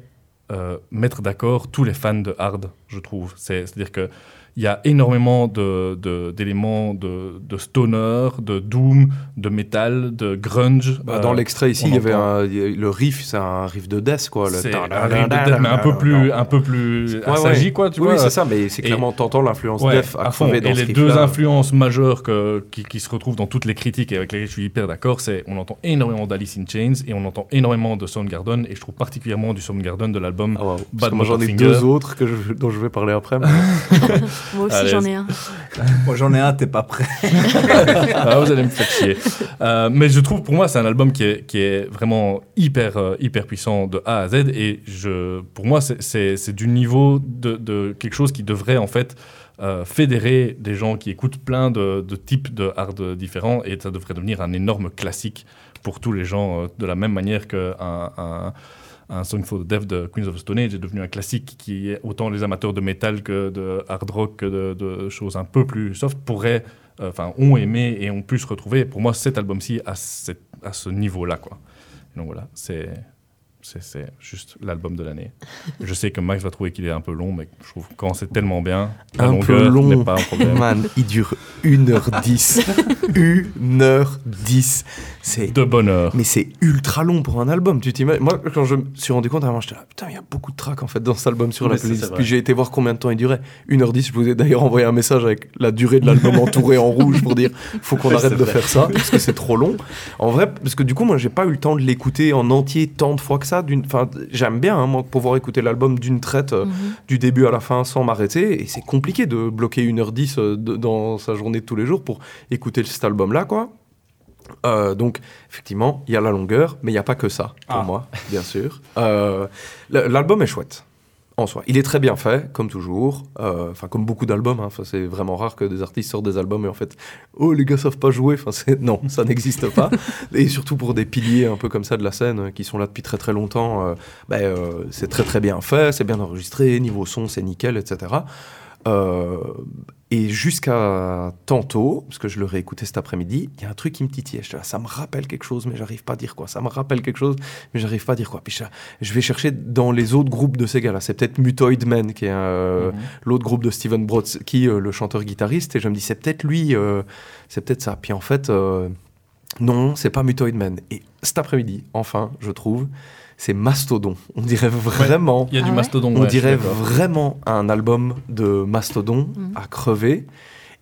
S11: euh, mettre d'accord tous les fans de hard, je trouve. C'est- C'est-à-dire que il y a énormément de- de- d'éléments de, de, stoner, de doom, de metal, de grunge.
S1: Bah, dans
S11: Euh,
S1: l'extrait ici, il y avait un- le riff, c'est un riff de death, quoi.
S11: c'est un riff de death, mais un peu plus, un peu plus
S1: Ouais,
S11: assagi,
S1: ouais.
S11: quoi, tu
S1: oui,
S11: vois.
S1: oui, c'est ça, mais c'est clairement, t'entends l'influence
S11: Ouais,
S1: death à,
S11: à fond.
S1: dans
S11: Et les deux influences majeures que, qui, qui se retrouvent dans toutes les critiques et avec lesquelles je suis hyper d'accord, c'est on entend énormément d'Alice in Chains et on entend énormément de Soundgarden et je trouve particulièrement du Soundgarden de l'album
S1: Ah, wow.
S11: Bad
S1: j'en ai deux autres que je- dont je vais parler après. *laughs*
S2: Moi aussi,
S11: Allez.
S2: j'en ai un. *laughs*
S4: Moi j'en ai un, t'es pas prêt. *laughs*
S11: Ah, vous allez me faire chier. Euh, mais je trouve, pour moi, c'est un album qui est, qui est vraiment hyper, euh, hyper puissant de A à Z. Et je, pour moi, c'est- c'est c'est du niveau de, de quelque chose qui devrait, en fait, euh, fédérer des gens qui écoutent plein de, de types de hard différents. Et ça devrait devenir un énorme classique pour tous les gens, euh, de la même manière qu'un. Un, un Song for the Deaf de Queens of the Stone Age est devenu un classique qui est autant les amateurs de métal que de hard rock que de, choses un peu plus soft pourraient euh, enfin ont aimé et ont pu se retrouver. Pour moi, cet album-ci à, à ce niveau-là, quoi. Donc voilà, c'est c'est c'est juste l'album de l'année. *laughs* Je sais que Max va trouver qu'il est un peu long, mais je trouve que quand c'est tellement bien, la
S1: Un peu long.
S11: n'est pas un problème.
S1: Man, il dure 1h10. 1h10. *laughs* C'est
S11: De bonheur.
S1: Mais c'est ultra long pour un album, tu t'imagines Moi, quand je me suis rendu compte, vraiment, j'étais là, putain, il y a beaucoup de tracks en fait dans cet album sur
S3: Mais
S1: la playlist. Puis j'ai été voir combien de temps il durait. 1h10, je vous ai d'ailleurs envoyé un message avec la durée de l'album *laughs* entouré en rouge pour dire, faut qu'on arrête de
S3: vrai.
S1: faire ça, parce que c'est trop long. En vrai, parce que du coup, moi, j'ai pas eu le temps de l'écouter en entier tant de fois que ça. D'une- Enfin, j'aime bien, hein, moi, pouvoir écouter l'album d'une traite euh,
S2: Mhm.
S1: du début à la fin sans m'arrêter. Et c'est compliqué de bloquer 1h10 euh, de- dans sa journée de tous les jours pour écouter cet album-là, quoi. Euh, donc, effectivement, il y a la longueur, mais il n'y a pas que ça, pour
S4: Ah.
S1: moi, bien sûr. L'album est chouette, en soi. Il est très bien fait, comme toujours. Euh, Enfin, comme beaucoup d'albums. hein. C'est vraiment rare que des artistes sortent des albums et en fait, oh, les gars savent pas jouer. Enfin, non, ça n'existe pas. *laughs* Et surtout pour des piliers un peu comme ça de la scène, qui sont là depuis très très longtemps, euh, ben, euh, c'est très très bien fait, c'est bien enregistré, niveau son, c'est nickel, etc. Et jusqu'à tantôt, parce que je le réécoutais cet après-midi, il y a un truc qui me titillait. J'étais là, ça me rappelle quelque chose, mais j'arrive pas à dire quoi. Ça me rappelle quelque chose, mais j'arrive pas à dire quoi. Puis je, je vais chercher dans les autres groupes de ces gars-là. C'est peut-être Mutoid Man, qui est euh, l'autre groupe de Steven Brodsky, euh, le chanteur-guitariste. Et je me dis, c'est peut-être lui, euh, c'est peut-être ça. Puis en fait, euh, non, c'est pas Mutoid Man. Et cet après-midi, enfin, je trouve, c'est Mastodon. On dirait vraiment.
S11: Il y a
S2: Ah
S11: du
S2: ouais
S11: mastodon.
S1: On
S11: ouais,
S1: dirait vraiment un album de Mastodon
S2: Mhm.
S1: à crever.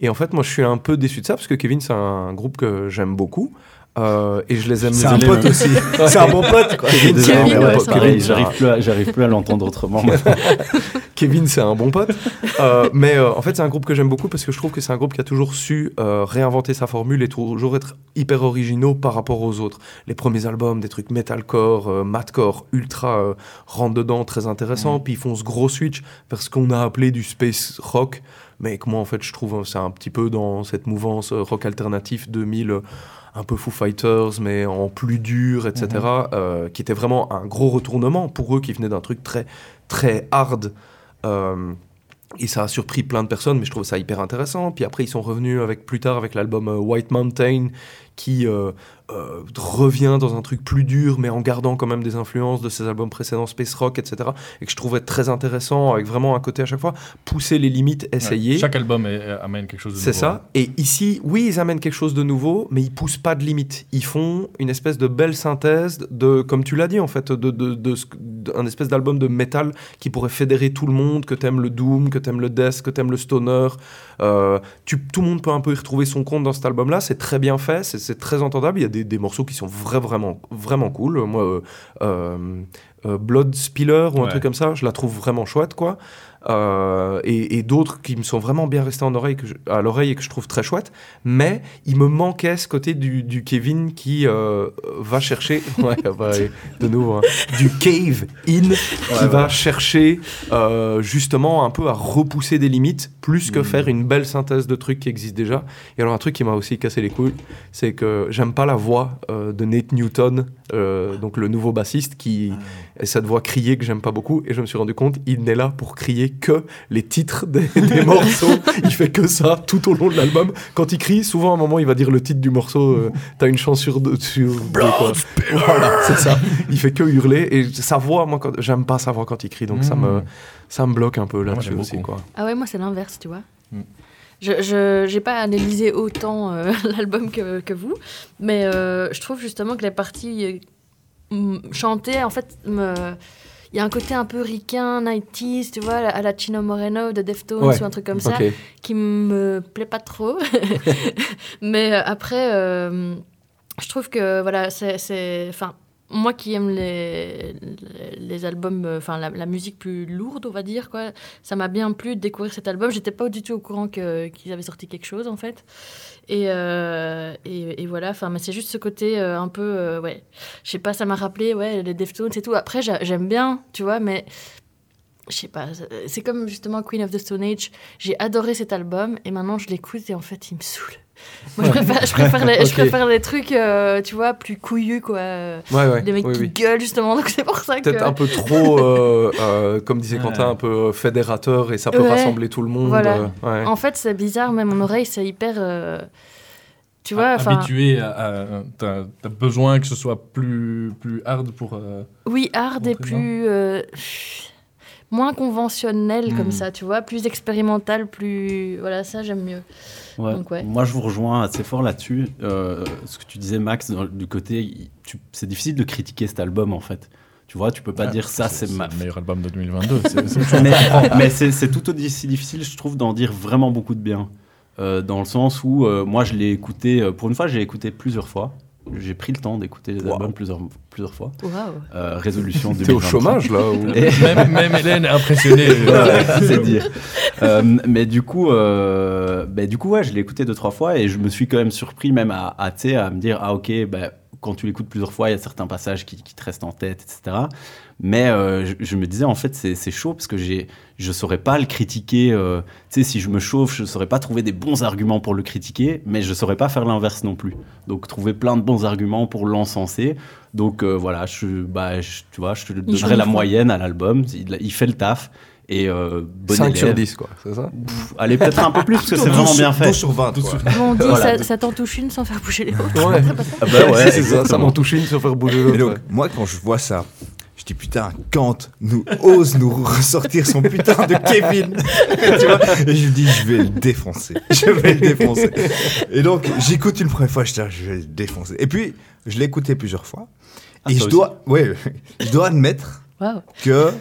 S1: Et en fait, moi, je suis un peu déçu de ça parce que Kevin, c'est un groupe que j'aime beaucoup. Euh, et je les aime
S4: C'est un
S1: bien.
S4: pote aussi. *laughs* C'est un bon pote
S2: ouais,
S3: j'arrive
S1: un-
S3: plus, à- j'arrive plus à l'entendre autrement. *laughs*
S1: Kevin, c'est un bon pote. *laughs* Euh, mais euh, en fait, c'est un groupe que j'aime beaucoup parce que je trouve que c'est un groupe qui a toujours su euh, réinventer sa formule et toujours être hyper originaux par rapport aux autres. Les premiers albums, des trucs metalcore, madcore, ultra euh, rentre dedans, très intéressant. Puis ils font ce gros switch vers ce qu'on a appelé du space rock. Mais que moi, en fait, je trouve c'est un petit peu dans cette mouvance rock alternatif 2000. euh, un peu Foo Fighters, mais en plus dur, etc., euh, qui était vraiment un gros retournement pour eux qui venaient d'un truc très, très hard. Euh, et ça a surpris plein de personnes, mais je trouve ça hyper intéressant. Puis après, ils sont revenus avec, plus tard avec l'album euh, White Mountain, qui euh, euh, revient dans un truc plus dur, mais en gardant quand même des influences de ses albums précédents, Space Rock, etc. Et que je trouvais très intéressant, avec vraiment un côté à chaque fois, pousser les limites, essayer.
S11: Ouais, Chaque album est- amène quelque chose de
S1: C'est
S11: nouveau.
S1: ça. Et ici, oui, ils amènent quelque chose de nouveau, mais ils poussent pas de limites. Ils font une espèce de belle synthèse de, comme tu l'as dit en fait, de, de, de d'un espèce d'album de métal qui pourrait fédérer tout le monde, que t'aimes le doom, que t'aimes le death, que t'aimes le stoner. Euh, tu, tout le monde peut un peu y retrouver son compte dans cet album-là. C'est très bien fait, c'est, très entendable. Il y a des, des morceaux qui sont vrai, vraiment, vraiment cool. Moi, euh, euh, Blood Spiller ou un truc comme ça, je la trouve vraiment chouette, quoi. Euh, et, et d'autres qui me sont vraiment bien restés en oreille, que je- à l'oreille et que je trouve très chouette. Mais il me manquait ce côté du, du Kevin qui euh, va chercher, *laughs* ouais, bah, de nouveau, hein, du cave in, qui va chercher euh, justement un peu à repousser des limites, plus que faire une belle synthèse de trucs qui existent déjà. Et alors un truc qui m'a aussi cassé les couilles, c'est que j'aime pas la voix de Nate Newton, donc le nouveau bassiste, qui et cette voix criée que j'aime pas beaucoup. Et je me suis rendu compte, il n'est là pour crier que les titres des, des *laughs* morceaux. Il fait que ça tout au long de l'album. Quand il crie, souvent à un moment, il va dire le titre du morceau. euh, T'as une chance sur deux. Sur deux, quoi. Voilà, c'est ça. Il fait que hurler. Et sa voix, moi, quand- j'aime pas sa voix quand il crie. Donc ça, me, ça me bloque un peu là-dessus
S11: j'aime
S1: aussi. Quoi.
S2: Ah ouais, moi c'est l'inverse, tu vois.
S11: Mm.
S2: Je j'ai pas analysé autant euh, *laughs* l'album que, que vous, mais euh, je trouve justement que les parties euh, mm, chantées, en fait, me... il y a un côté un peu ricain, 90s, tu vois, à la Chino Moreno de Deftones
S1: Ouais,
S2: ou un truc comme ça,
S1: Ok.
S2: qui me plaît pas trop. *laughs* mais euh, après, euh, je trouve que voilà, c'est- c'est. Enfin, moi qui aime les, les, albums, euh, enfin la, musique plus lourde, on va dire, quoi, ça m'a bien plu de découvrir cet album. J'étais pas du tout au courant qu'ils avaient sorti quelque chose, en fait. Et, euh, et, et voilà, enfin, mais c'est juste ce côté euh, un peu, euh, ouais, je sais pas, ça m'a rappelé, ouais, les Deftones et tout. Après, j'a- j'aime bien, tu vois, mais je sais pas, c'est comme justement Queen of the Stone Age. J'ai adoré cet album et maintenant je l'écoute et en fait il me saoule. Moi je préfère, je préfère, les, je *laughs*
S1: Ok.
S2: préfère les trucs, euh, tu vois, plus couillus quoi.
S1: Ouais, ouais.
S2: Les mecs
S1: oui,
S2: qui
S1: oui.
S2: gueulent justement, donc c'est pour ça que.
S1: Peut-être un peu trop, *laughs* euh, euh, comme disait Quentin, un peu fédérateur et ça peut
S2: Ouais.
S1: rassembler tout le monde.
S2: Voilà.
S1: euh, ouais.
S2: En fait c'est bizarre, mais mon oreille c'est hyper. euh, tu vois, enfin.
S11: Habitué à. à- T'as t'as besoin que ce soit plus, plus hard pour. euh,
S2: Oui, hard et plus. euh, moins conventionnel comme
S3: Hmm.
S2: ça, tu vois, plus expérimental, plus. Voilà, ça j'aime mieux.
S3: Ouais.
S2: Donc, ouais.
S3: Moi, je vous rejoins assez fort là-dessus. Euh, ce que tu disais, Max, dans- du côté, c'est difficile de critiquer cet album en fait. Tu vois, tu peux pas
S11: ah,
S3: dire ça, c'est ma.
S11: le meilleur album de 2022. *laughs* c'est- c'est-
S3: mais mais c'est c'est tout aussi difficile, je trouve, d'en dire vraiment beaucoup de bien. Euh, dans le sens où euh, moi, je l'ai écouté, pour une fois, j'ai écouté plusieurs fois. J'ai pris le temps d'écouter les albums plusieurs, plusieurs fois.
S2: Waouh.
S3: Euh, résolution
S1: T'es au
S3: 2023.
S1: chômage là ou-
S3: Et-
S11: même, même *laughs* Hélène est impressionnée. *laughs*
S3: Ouais, c'est dire. Euh, mais du coup, euh, bah, du coup, ouais, je l'ai écouté deux trois fois et je me suis quand même surpris même à, à, à me dire ah ok, bah, quand tu l'écoutes plusieurs fois, il y a certains passages qui, qui te restent en tête, etc. Mais euh, je, je me disais en fait c'est c'est chaud parce que j'ai je saurais pas le critiquer. euh, tu sais, si je me chauffe, je saurais pas trouver des bons arguments pour le critiquer, mais je saurais pas faire l'inverse non plus. Donc trouver plein de bons arguments pour l'encenser. Donc euh, voilà, je, bah, je- tu vois, je te donnerai la moyenne à l'album. Il, il fait le taf. Et euh, bon
S1: 5 sur
S3: élève.
S1: 10, quoi, c'est ça
S3: Pff, Allez, peut-être un peu plus, parce que c'est
S4: 12
S3: vraiment
S4: sur-
S3: bien fait.
S4: 12 sur 20, quoi.
S2: On dit
S3: Voilà.
S2: ça, ça t'en touche une sans faire bouger les autres.
S1: Ouais.
S3: Ah bah ouais, *laughs*
S1: c'est ça, ça m'en touche une sur faire bouger l'autre.
S4: donc, moi, quand je vois ça, je dis putain, Kant nous ose nous ressortir son putain de Kevin. *laughs* tu vois Et je dis, je vais le défoncer. Je vais le défoncer. Et donc, j'écoute une première fois, je dis, je vais le défoncer. Et puis, je l'ai écouté plusieurs fois.
S3: Ah,
S4: et je
S3: aussi.
S4: dois, ouais, je dois admettre que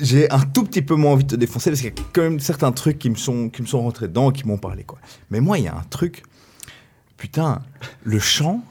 S4: j'ai un tout petit peu moins envie de te défoncer parce qu'il y a quand même certains trucs qui me sont, qui me sont rentrés dedans, qui m'ont parlé. Quoi. Mais moi, il y a un truc, putain, le chant,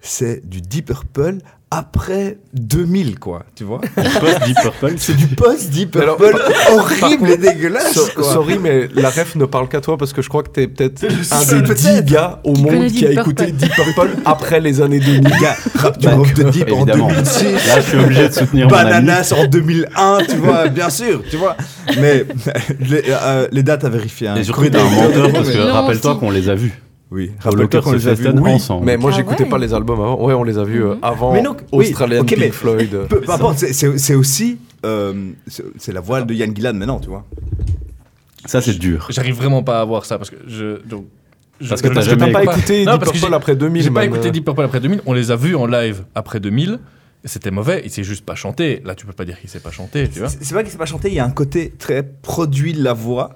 S4: c'est du Deep Purple après 2000, quoi, tu vois.
S3: Post Deep Purple.
S4: C'est du post-Deep
S1: alors,
S4: Purple
S1: par
S4: horrible et dégueulasse,
S1: So-
S4: quoi.
S1: sorry, mais la ref ne parle qu'à toi parce que je crois que t'es peut-être un des dix
S4: peut-être.
S1: gars au
S2: Qui
S1: monde qui a
S2: Deep
S1: écouté
S2: Purple.
S1: Deep Purple après les années 2000.
S4: Gars, rap du rock de Deep en
S3: Évidemment.
S4: 2006.
S3: Là, je suis obligé de soutenir mon ami.
S4: Bananas en 2001, tu vois, bien sûr, tu vois. Mais *laughs* les, euh, les dates à vérifier. hein.
S3: Et surtout, t'es un menteur parce que rappelle-toi qu'on les a vus.
S4: Oui, rappelle-toi qu'on les a vus. Oui.
S3: ensemble.
S1: Mais moi,
S2: Ah
S1: j'écoutais
S2: ouais.
S1: pas les albums avant. Ouais, on les a vus euh, avant
S4: Mais donc, oui,
S1: Australian
S4: mais-
S1: Pink Floyd.
S4: Peu, peu importe, c'est- aussi. euh, c'est la voix de Yann Gillan maintenant, tu vois.
S3: Ça, c'est dur.
S11: J'arrive vraiment pas à voir ça parce que je. donc, je-
S3: Parce que t'as
S1: pas
S11: pas-
S1: écouté
S11: Non,
S1: Deep Purple après 2000
S11: J'ai pas écouté Deep Purple après 2000. On les a vus en live après 2000. et C'était mauvais. Il s'est juste pas chanté. Là, tu peux pas dire qu'il sait pas chanter, tu vois.
S4: C'est vrai qu'il s'est pas chanté, il y a un côté très produit de la voix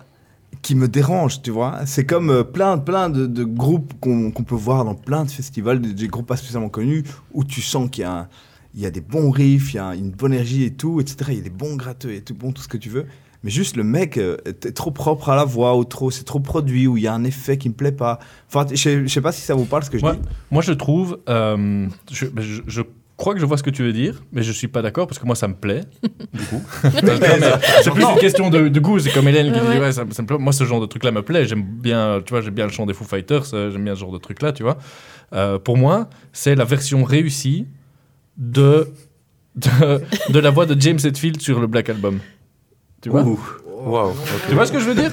S4: qui me dérange, tu vois. C'est comme euh, plein, plein de, de groupes qu'on peut voir dans plein de festivals, des, des groupes pas spécialement connus, où tu sens qu'il y a, un- il y a des bons riffs, il y a une bonne énergie et tout, etc. Il y a des bons gratteux et tout, bon, tout ce que tu veux. Mais juste le mec euh, est trop propre à la voix, ou trop, c'est trop produit, ou il y a un effet qui me plaît pas. Enfin, je sais- pas si ça vous parle ce que je
S11: Ouais.
S4: dis.
S11: Moi, je trouve. euh, je, je- je crois que je vois ce que tu veux dire, mais je suis pas d'accord parce que moi, ça me plaît. du coup. *laughs* C'est plus une question de, de goût. C'est comme Hélène qui
S2: Ouais,
S11: dit
S2: ouais.
S11: ça, ça me plaît. Moi, ce genre de truc-là me plaît. J'aime bien, tu vois, j'aime bien le chant des Foo Fighters. euh, J'aime bien ce genre de truc-là, tu vois. Euh, pour moi, c'est la version réussie de, de, de la voix de James Hetfield sur le Black Album. Tu vois
S4: Ouh.
S1: Waouh. ok.
S11: Tu vois ce que je veux dire?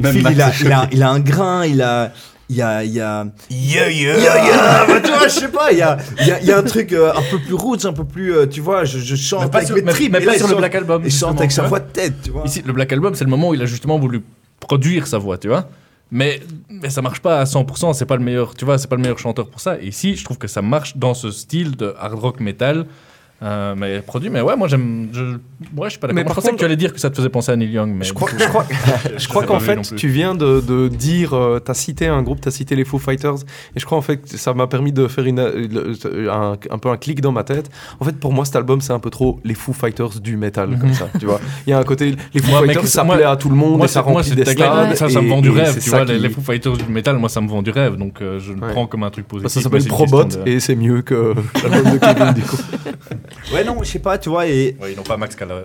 S3: Max
S4: il, a,
S3: est
S4: il, a, il a un grain, il a. Il y a. Il y a. Yeah, yeah. Bah, tu vois, je sais pas, il y a, il y, y a un truc euh, un peu plus roots, un peu plus. euh, tu vois, je, je chante
S11: Mais pas
S4: avec
S11: sur,
S4: mes
S11: mais-
S4: tripes.
S11: mais pas
S4: là,
S11: sur le Black Album.
S4: Il chante avec sa voix de tête, tu vois.
S11: Ici, le Black Album, c'est le moment où il a justement voulu produire sa voix, tu vois. Mais, mais ça marche pas à 100%, c'est pas le meilleur, tu vois, c'est pas le meilleur chanteur pour ça. Et ici, je trouve que ça marche dans ce style de hard rock metal. Euh, mais produit, mais ouais, moi j'aime. Je, ouais, je suis pas d'accord.
S1: Mais
S11: Je
S1: par
S11: pensais
S1: contre-
S11: que tu allais dire que ça te faisait penser à Neil Young, mais.
S1: Je crois, *laughs* je crois, je crois qu'en fait, tu viens de, de dire, euh, t'as cité un groupe, t'as cité les Foo Fighters, et je crois en fait que ça m'a permis de faire une, euh, un, un peu un clic dans ma tête. En fait, pour moi, cet album, c'est un peu trop les Foo Fighters du métal, comme ça, tu vois. Il y a un côté, les Foo
S11: Moi,
S1: Fighters, ça
S11: moi-
S1: plaît à tout le monde,
S11: Moi,
S1: et ça remplit
S11: c'est
S1: des
S11: ta gueule,
S1: stades.
S11: ça, ça me vend du rêve, tu vois. Les,
S1: qui-
S11: les Foo Fighters du métal, moi, ça me vend du rêve, donc euh, je le
S1: Ouais.
S11: prends comme un truc positif.
S1: Ça s'appelle Probot, et c'est mieux que l'album de Kevin, du coup. *laughs*
S4: Ouais, non, je sais pas, tu vois, et
S11: Ouais, ils n'ont pas Max Cavalera,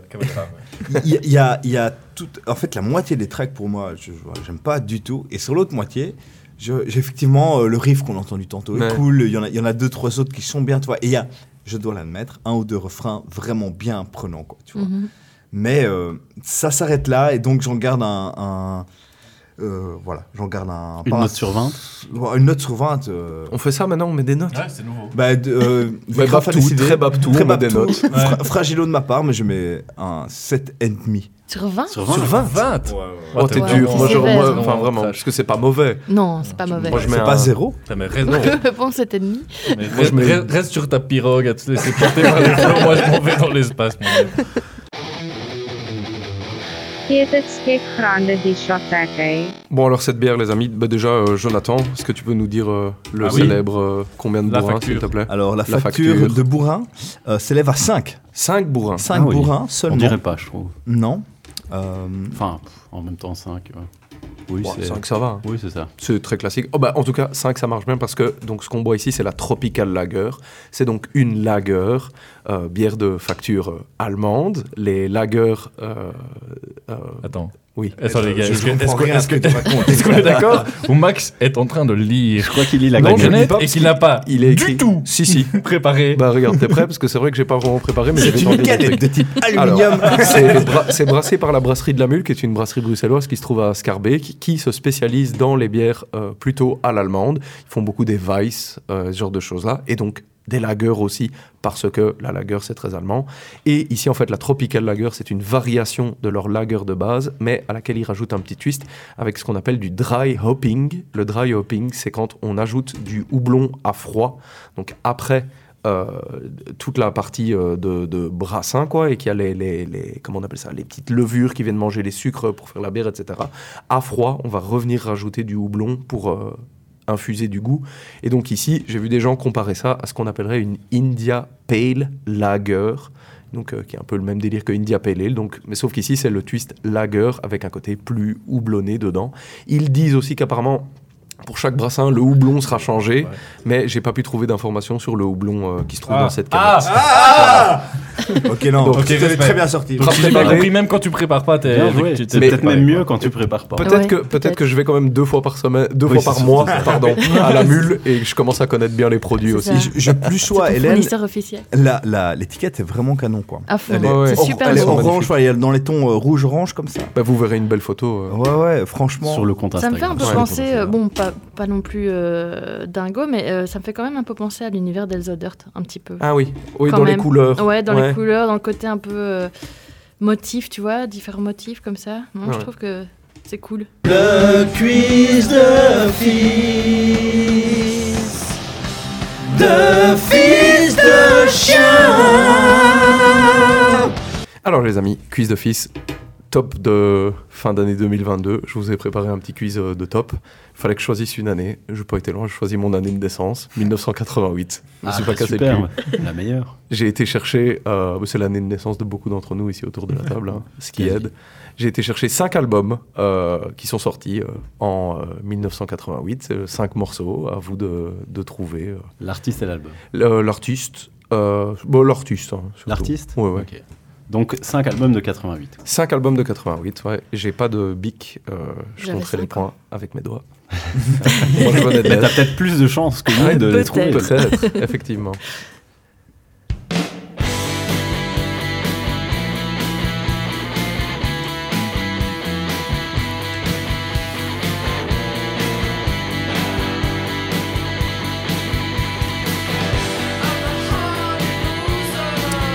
S11: ouais. *laughs*
S4: il y, a- il y a, il y a tout. En fait, la moitié des tracks pour moi, je j'aime pas du tout. Et sur l'autre moitié, j'ai effectivement euh, le riff qu'on a entendu tantôt
S1: Ouais.
S4: est cool. Il y, en a, il y en a deux, trois autres qui sont bien, tu vois. Et il y a, je dois l'admettre, un ou deux refrains vraiment bien prenants, quoi, tu vois.
S2: Mhm.
S4: Mais euh, ça s'arrête là, et donc j'en garde un. un- euh, voilà, j'en garde un.
S3: Une
S4: pas
S3: note sur 20
S4: Ouais, Une note sur 20. euh,
S1: On fait ça maintenant, on met des notes.
S11: Ouais, c'est nouveau.
S4: bah, euh, *laughs*
S1: Ouais, Babtou,
S4: décidé.
S1: très Babtou,
S4: Très
S1: on met des notes.
S4: Fra- fragilo de ma part, mais je mets un 7,5.
S2: Sur 20
S3: Sur 20
S1: Sur 20
S11: 20
S1: Oh, t'es
S2: Ouais,
S1: dur.
S2: ouais.
S1: Moi, je, moi, enfin, vraiment, parce que c'est pas mauvais.
S2: Non, c'est pas mauvais.
S1: Moi, je mets un-
S4: pas zéro
S11: mais reste, *laughs*
S2: Bon, c'est ennemi.
S11: mais
S1: Moi, je mets-
S11: reste- reste sur ta pirogue à te laisser porter par les *laughs* flots. Moi, je m'en vais dans l'espace.
S1: Bon, alors cette bière, les amis, bah, déjà, euh, Jonathan, est-ce que tu peux nous dire euh, le
S11: Ah oui.
S1: célèbre euh, combien de
S11: La
S1: bourrins,
S11: facture.
S1: s'il te plaît?
S4: Alors, la,
S1: La
S4: facture,
S1: facture.
S4: de bourrin euh, s'élève à 5.
S1: 5 bourrins.
S4: 5
S3: Ah oui.
S4: bourrins
S3: On
S4: seulement.
S3: dirait pas, je trouve.
S4: Non. Euh,
S3: Enfin, en même temps, 5. Oui,
S1: Bon,
S3: c'est
S1: 5, ça va. hein.
S3: oui, c'est ça.
S1: C'est très classique. Oh, bah, en tout cas, 5, ça marche bien parce que donc, ce qu'on boit ici, c'est la Tropical Lager. C'est donc une lager, euh, bière de facture euh, allemande. Les lagers. euh, euh,
S11: Attends.
S1: Oui.
S11: Attends, les gars,
S4: je-
S11: est-ce
S4: comprends
S11: est-ce que- *laughs* qu'on est d'accord *laughs* Ou Max est en train de lire
S3: Je crois qu'il lit la
S1: pas
S11: et qu'il n'a pas
S1: Il est
S11: du tout
S1: Si, si. *laughs*
S11: préparé.
S1: Bah, regarde, t'es prêt Parce que c'est vrai que j'ai pas vraiment préparé, mais je vais
S4: C'est une
S1: trucs.
S4: de type aluminium.
S1: c'est bra- c'est brassé par la brasserie de la Mule, qui est une brasserie bruxelloise qui se trouve à Scarbeck, qui se spécialise dans les bières euh, plutôt à l'allemande. Ils font beaucoup des Weiss, euh, ce genre de choses-là, et donc des lagers aussi, parce que la lager c'est très allemand. Et ici, en fait, la Tropical Lager, c'est une variation de leur lager de base, mais à laquelle ils rajoutent un petit twist avec ce qu'on appelle du dry hopping. Le dry hopping, c'est quand on ajoute du houblon à froid, donc après euh, toute la partie euh, de, brassin, quoi, et qu'il y a les, les, les- comment on appelle ça, les petites levures qui viennent manger les sucres pour faire la bière, etc. À froid, on va revenir rajouter du houblon pour euh, infuser du goût. Et donc ici, j'ai vu des gens comparer ça à ce qu'on appellerait une India Pale Lager, donc euh, qui est un peu le même délire que India Pale Ale, donc, mais sauf qu'ici c'est le twist lager avec un côté plus houblonné dedans. Ils disent aussi qu'apparemment Pour chaque brassin, le houblon sera changé, mais j'ai pas pu trouver d'informations sur le houblon euh, qui se trouve
S11: Ah.
S1: dans cette canette.
S4: Ah Ok, non,
S1: Donc,
S4: ok,
S11: respect.
S4: très bien sorti.
S11: Donc, j'ai bien compris, même quand tu prépares pas, t'es. Tu
S3: C'est peut-être
S11: préparé,
S3: même
S11: quoi.
S3: mieux quand tu prépares pas.
S1: Peut-être
S2: Ouais,
S1: que
S2: peut-être.
S1: peut-être que je vais quand même deux fois par semaine, deux
S3: Oui,
S1: fois par mois, pardon, *laughs* à la mule et je commence à connaître bien les produits aussi.
S2: ça.
S4: Je, je plus
S2: C'est
S4: sois, Hélène, l'étiquette est vraiment canon, quoi.
S1: Ouais, ouais.
S2: C'est super
S4: elle est orange, ouais, elle est dans les tons euh, rouge-orange comme ça.
S1: Bah, vous verrez une belle photo. euh.
S4: Ouais, ouais, franchement.
S3: Sur le compte
S2: Ça me
S3: Instagram.
S2: fait un peu
S1: Ouais,
S2: penser,
S3: Instagram.
S2: bon, pas, pas non plus euh, dingo, mais euh, ça me fait quand même un peu penser à l'univers d'Elsa Dirt, un petit peu.
S1: Ah oui, oui
S2: Quand
S1: dans les couleurs.
S2: Ouais, dans
S1: Ouais.
S2: les couleurs, dans le côté un peu euh, motif, tu vois, différents motifs comme ça.
S1: Ouais.
S2: Je trouve que c'est cool.
S7: Le quiz de fils. De fils de chien.
S1: Alors les amis, quiz d'office, top de fin d'année 2022. Je vous ai préparé un petit quiz de top. Il fallait que je choisisse une année. Je n'ai pas été loin, je choisis mon année de naissance, 1988. Je suis
S3: Ah,
S1: pas cassé
S3: super. La meilleure.
S1: J'ai été chercher, euh, c'est l'année de naissance de beaucoup d'entre nous ici autour de la table, hein, *laughs* ce qui aide. J'ai été chercher cinq albums euh, qui sont sortis euh, en euh, 1988, C'est cinq morceaux, à vous de, de trouver euh,
S3: L'artiste et l'album.
S1: l'artiste. Euh, bon, l'artiste. hein.
S3: L'artiste
S1: ouais.
S3: Ok. Donc 5 albums de 88.
S1: Cinq albums de 88, ouais. J'ai pas de bic, euh, je compterai les
S2: cinq
S1: points avec mes doigts. Moi, je de
S3: Mais t'as peut-être plus de chances que nous
S1: Ouais,
S3: de les trouver.
S1: Peut-être, effectivement.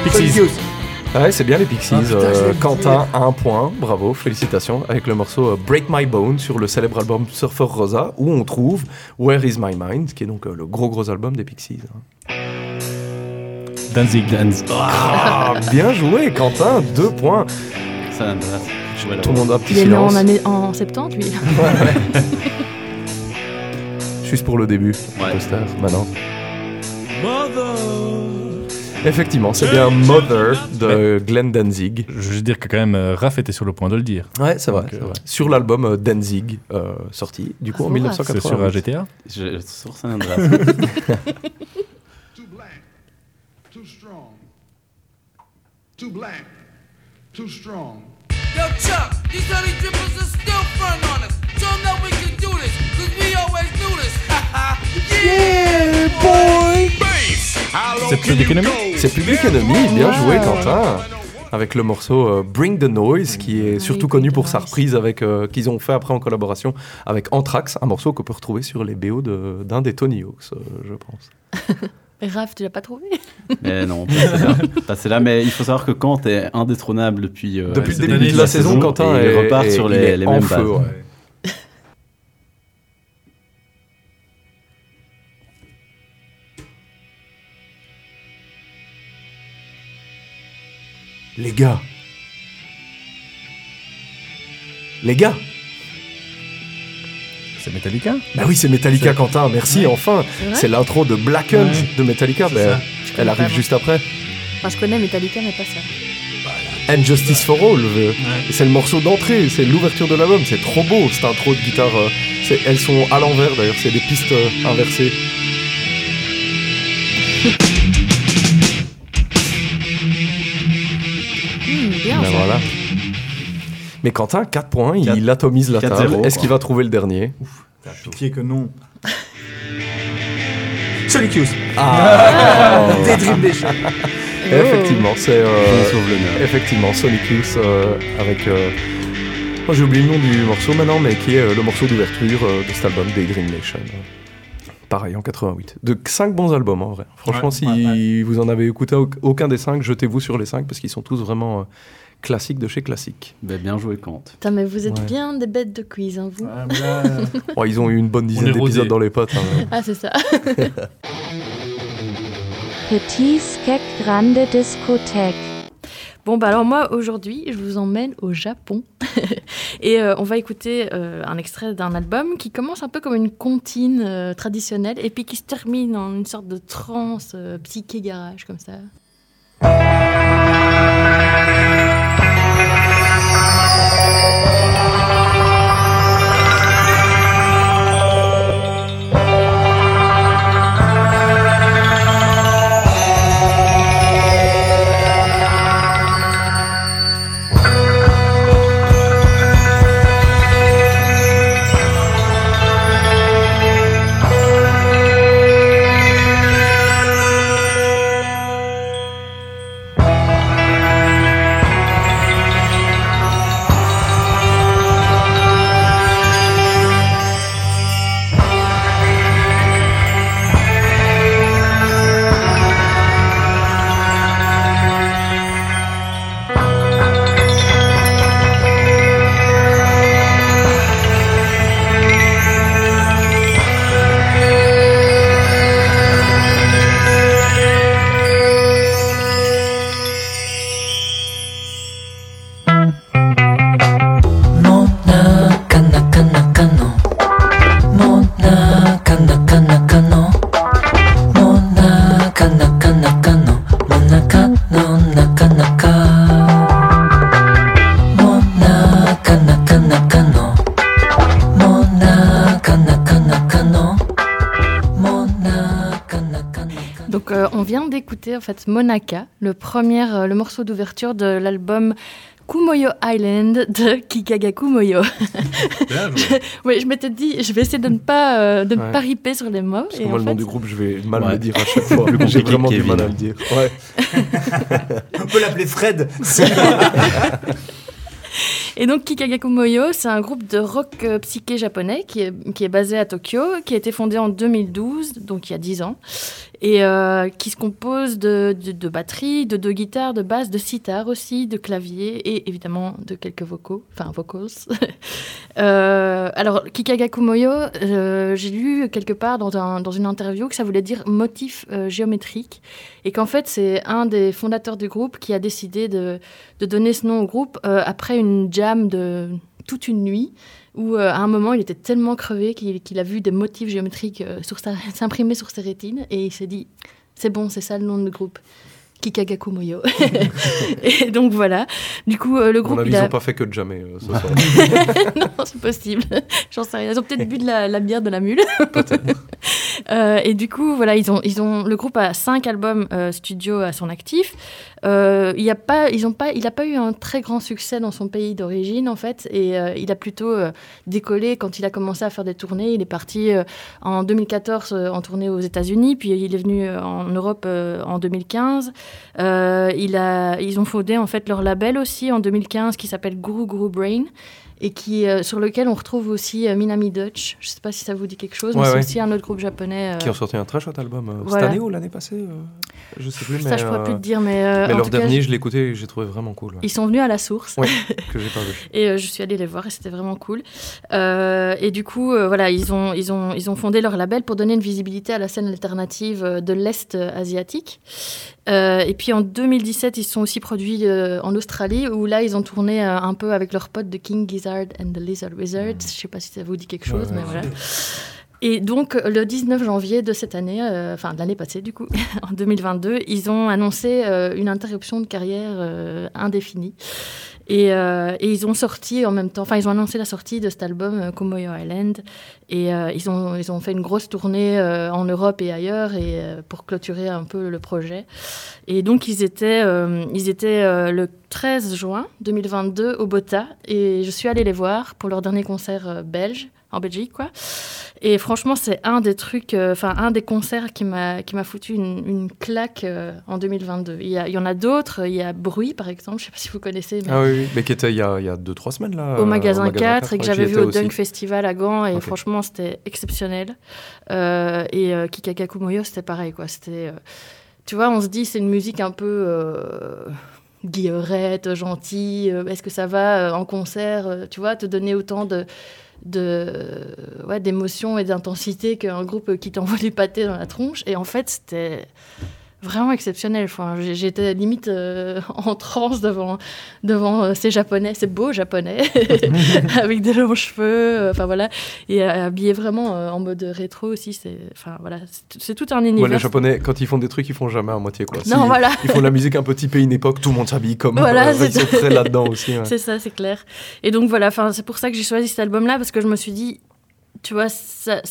S11: Pixies.
S1: Ouais, c'est bien les Pixies.
S4: Ah, putain,
S1: Euh, Quentin, un point, bravo, félicitations, avec le morceau euh, Break My Bone sur le célèbre album Surfer Rosa, où on trouve Where Is My Mind, qui est donc euh, le gros gros album des Pixies. hein.
S11: Danzig.
S3: Dance.
S1: Ah, bien joué, Quentin, deux points.
S3: Voilà.
S1: Tout le monde a un petit
S2: Il est né en, année, en 70, lui. *laughs*
S1: Juste pour le début,
S3: Ouais.
S1: poster, maintenant. Effectivement, c'est bien Mother de Glenn Danzig.
S11: Je veux juste dire que quand même, euh, Raph était sur le point de le dire.
S1: Ouais, c'est vrai,
S11: Donc,
S1: c'est
S11: euh,
S1: vrai. Sur l'album euh, Danzig, euh, sorti du coup en
S2: Bravo,
S1: 1980.
S11: C'est sur euh, GTA
S3: Je- Sur San Andreas.
S12: Too black, too strong. Too black, too strong.
S7: Yo, Chuck, these honey drippers are still front on us. Show 'em that we can do this, cause we always do this. yeah, boy!
S11: C'est Public Enemy
S1: C'est Public Enemy, bien joué Quentin avec le morceau euh, Bring the Noise, qui est surtout connu pour sa reprise avec euh, qu'ils ont fait après en collaboration avec Anthrax, un morceau qu'on peut retrouver sur les BO de- d'un des Tony Hawks, euh, je pense. *laughs*
S2: Raph, tu l'as pas trouvé?
S3: Mais *laughs* non, pas celle-là. Pas celle-là, mais il faut savoir que Kant est indétrônable depuis, euh,
S1: Depuis le début de la saison, Quentin
S3: et il
S1: est-
S3: repart sur
S1: il
S3: les,
S1: est
S3: les
S1: en
S3: mêmes
S1: feu,
S3: bases.
S1: ouais. Les gars. Les gars.
S11: C'est Metallica
S1: Bah oui, c'est Metallica, Quentin. Merci, enfin.
S2: C'est
S1: l'intro de Blackened
S11: Ouais.
S1: de Metallica.
S11: Ça.
S1: Elle arrive
S2: pas,
S1: juste après.
S2: Enfin, je connais Metallica, mais pas ça.
S1: And Justice for All. C'est le morceau d'entrée, c'est l'ouverture de l'album. C'est trop beau, cette intro de guitare. euh, c'est- elles sont à l'envers d'ailleurs, c'est des pistes euh, inversées. *laughs* voilà. Mais Quentin, 4 points, il atomise la
S3: 4-0,
S1: table. Est-ce
S3: quoi.
S1: qu'il va trouver le dernier?
S4: Pitié que non. *laughs* Sonic Youth.
S1: Ah *laughs*
S4: Des Dream *laughs* Nation.
S1: Effectivement, c'est. euh,
S3: On sauve l'honneur.
S1: effectivement, Sonic Youth euh, avec. euh, moi j'ai oublié le nom du morceau maintenant, mais qui est euh, le morceau d'ouverture euh, de cet album, des Dream Nation. Pareil, en 88. De 5 bons albums en vrai. Franchement,
S11: Ouais,
S1: si
S11: ouais,
S1: vous en avez écouté au- aucun des 5, jetez-vous sur les 5 parce qu'ils sont tous vraiment euh, classiques de chez classiques.
S3: Ben, bien joué Kant.
S2: Putain, mais vous êtes
S1: Ouais.
S2: bien des bêtes de quiz, hein, vous. *laughs*
S1: Oh, ils ont eu une bonne dizaine d'épisodes dans les potes. hein. *laughs*
S2: Ah, c'est ça. *laughs*
S13: Petit Skek Grande Discothèque.
S2: Bon, bah alors moi, aujourd'hui, je vous emmène au Japon. et euh, on va écouter euh, un extrait d'un album qui commence un peu comme une comptine euh, traditionnelle et puis qui se termine en une sorte de trance euh, psyché garage, comme ça. D'écouter en fait Monaka, le premier, euh, le morceau d'ouverture de l'album Kumoyo Island de *laughs* Kikagaku Moyo.
S1: Bien joué.
S2: oui, je m'étais dit, je vais essayer de ne pas, euh, de ne pas riper sur les mots.
S1: Parce
S2: et
S1: que moi, le nom
S2: fait-
S1: du groupe, je vais mal
S3: Ouais.
S1: le dire à chaque fois. *laughs* J'ai vraiment du mal à le dire. Ouais. *laughs*
S4: On peut l'appeler Fred.
S2: Et donc Kikagaku Moyo, c'est un groupe de rock euh, psyché japonais qui est, qui est basé à Tokyo, qui a été fondé en 2012, donc il y a 10 ans, et euh, qui se compose de, de, de batterie, de deux guitares, de basse, de sitar aussi, de clavier et évidemment de quelques vocaux, enfin vocals. *laughs* Euh, alors Kikagaku Moyo, euh, j'ai lu quelque part dans, un- dans une interview que ça voulait dire motif géométrique et qu'en fait c'est un des fondateurs du groupe qui a décidé de, de donner ce nom au groupe après une jam de toute une nuit où euh, à un moment il était tellement crevé qu'il a vu des motifs géométriques euh, *laughs* s'imprimer sur ses rétines et il s'est dit c'est bon c'est ça le nom du groupe Kikagaku Moyo *laughs* et donc voilà du coup euh, le groupe
S1: mon avis,
S2: il
S1: ils n'ont pas fait que de jamais euh, ce soir. *laughs*
S2: non, c'est possible. J'en sais rien. Ils ont peut-être bu de la, la bière de la mule. Euh, et du coup, voilà, ils ont, ils ont, le groupe a cinq albums studio à son actif. Euh, il y a pas, ils pas, il n'a pas eu un très grand succès dans son pays d'origine en fait, et euh, il a plutôt euh, décollé quand il a commencé à faire des tournées. Il est parti en 2014 euh, en tournée aux États-Unis, puis il est venu en Europe en 2015. Euh, il a, ils ont fondé en fait leur label aussi en 2015 qui s'appelle Guru Guru Brain et qui, euh, sur lequel on retrouve aussi euh, Minami Dutch. Je ne sais pas si ça vous dit quelque chose, mais c'est
S1: ouais.
S2: aussi un autre groupe japonais. euh,
S1: Qui ont sorti un très chouette album
S2: Voilà.
S1: cette année ou l'année passée Je sais plus.
S2: Ça,
S1: mais,
S2: je pourrais
S1: euh,
S2: plus te dire, mais,
S1: mais
S2: en
S1: leur dernier,
S2: je-
S1: je l'ai écouté et j'ai trouvé vraiment cool. ouais.
S2: Ils sont venus à la source. *laughs*
S1: Que j'ai pas vu.
S2: Et je suis allée les voir et c'était vraiment cool. Et du coup, voilà, ils ont, ils, ont, ils ont fondé leur label pour donner une visibilité à la scène alternative de l'Est asiatique. Euh, et puis en 2017, ils se sont aussi produits euh, en Australie où là, ils ont tourné euh, un peu avec leurs potes de King Gizzard and the Lizard Wizard. Je sais pas si ça vous dit quelque chose,
S1: Ouais,
S2: mais voilà. Et donc, euh, le 19 janvier de cette année, euh, enfin de l'année passée du coup, *laughs* en 2022, ils ont annoncé euh, une interruption de carrière euh, indéfinie. Et, euh, et ils ont sorti en même temps, enfin ils ont annoncé la sortie de cet album euh, Kumoyo Island. Et euh, ils, ont, ils ont fait une grosse tournée en Europe et ailleurs et, pour clôturer un peu le projet. Et donc ils étaient, ils étaient le 13 juin 2022 au Bota. Et je suis allée les voir pour leur dernier concert belge, en Belgique quoi. Et franchement, c'est un des trucs, euh, enfin, un des concerts qui m'a, qui m'a foutu une, une claque euh, en 2022. Il y, a- il y en a d'autres. Il y a Bruit, par exemple. Je sais pas si vous connaissez. Mais
S1: Ah oui, oui, mais qui était il y a 2-3 semaines là.
S2: au
S1: euh,
S2: magasin 4 et que j'avais vu au
S1: aussi.
S2: Dunk Festival à Gand. Et franchement, c'était exceptionnel. Euh, et euh, Kikagaku Moyo, c'était pareil, quoi. C'était. tu vois, on se dit, c'est une musique un peu. Guillerette, gentille. Est-ce que ça va en concert, tu vois, te donner autant de de ouais, d'émotions et d'intensité qu'un groupe qui t'envoie du pâté dans la tronche. Et en fait c'était vraiment exceptionnel enfin, j'étais limite euh, *laughs* en transe devant devant euh, ces japonais ces beaux japonais *laughs* *laughs* avec des longs cheveux euh, enfin voilà et habillés vraiment en mode rétro aussi c'est enfin voilà c'est- tout un univers
S1: Ouais, les japonais, quand ils font des trucs, ils font jamais à moitié quoi.
S2: Non,
S1: Si
S2: voilà.
S1: Ils font de la musique un peu typée une époque, tout le monde s'habille comme.
S2: Voilà, c'est
S1: là-dedans aussi. ouais.
S2: C'est ça, c'est clair. Et donc voilà, c'est pour ça que j'ai choisi cet album-là, parce que je me suis dit, tu vois,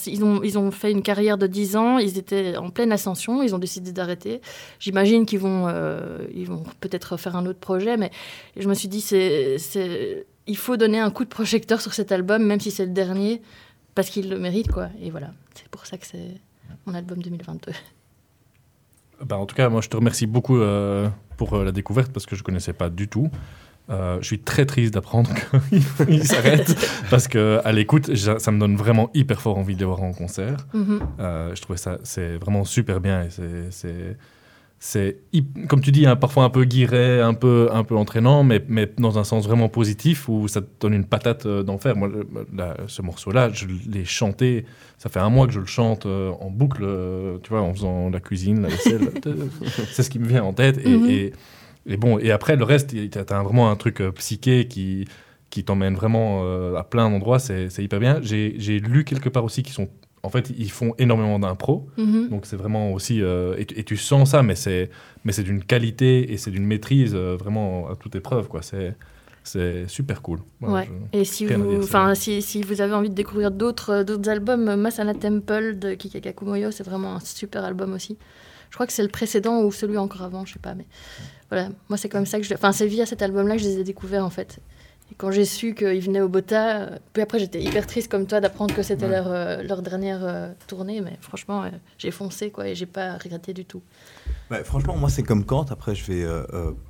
S2: ils, ont, fait une carrière de 10 ans, ils étaient en pleine ascension, ils ont décidé d'arrêter. J'imagine qu'ils vont, euh, vont peut-être faire un autre projet, mais je me suis dit, il faut donner un coup de projecteur sur cet album, même si c'est le dernier, parce qu'il le mérite, quoi. Et voilà, c'est pour ça que c'est mon album 2022.
S11: Bah, en tout cas, moi, je te remercie beaucoup euh, pour euh, la découverte parce que je ne connaissais pas du tout. Euh, je suis très triste d'apprendre *laughs* qu'il s'arrête parce que à l'écoute, ça me donne vraiment hyper fort envie de les voir en concert.
S2: Mhm.
S11: Euh, je trouvais ça, c'est vraiment super bien et c'est- c'est, comme tu dis, hein, parfois un peu guiré, un peu, un peu entraînant, mais, mais dans un sens vraiment positif où ça te donne une patate euh, d'enfer. Moi, le- là, ce morceau-là, je l'ai chanté. Ça fait un mois que je le chante en boucle, tu vois, en faisant la cuisine, la vaisselle. *laughs* c'est ce qui me vient en tête. Et,
S2: Mhm.
S11: et, et bon, et après, le reste, tu as vraiment un truc euh, psyché qui, qui t'emmène vraiment euh, à plein d'endroits. C'est hyper bien. J'ai lu quelque part aussi qu'ils sont. En fait, ils font énormément d'impro.
S2: Mhm.
S11: Donc, c'est vraiment aussi. euh, et, tu- et tu sens ça, mais c'est mais c'est d'une qualité et c'est d'une maîtrise euh, vraiment à toute épreuve. quoi. C'est c'est super cool. Voilà,
S2: Ouais.
S11: je-
S2: Et si vous, enfin, si, si vous avez envie de découvrir d'autres, d'autres albums, Masana Temple de Kikagaku Moyo, c'est vraiment un super album aussi. Je crois que c'est le précédent ou celui encore avant, je sais pas. Mais voilà, moi c'est comme ça que je. Enfin, c'est via cet album-là que je les ai découverts en fait. Et quand j'ai su qu'ils venaient au Bota, euh, puis après j'étais hyper triste comme toi d'apprendre que c'était
S4: Ouais.
S2: leur, euh, leur dernière euh, tournée, mais franchement, euh, j'ai foncé quoi et j'ai pas regretté du tout.
S4: Ouais, franchement, moi, c'est comme Kant. Après, je vais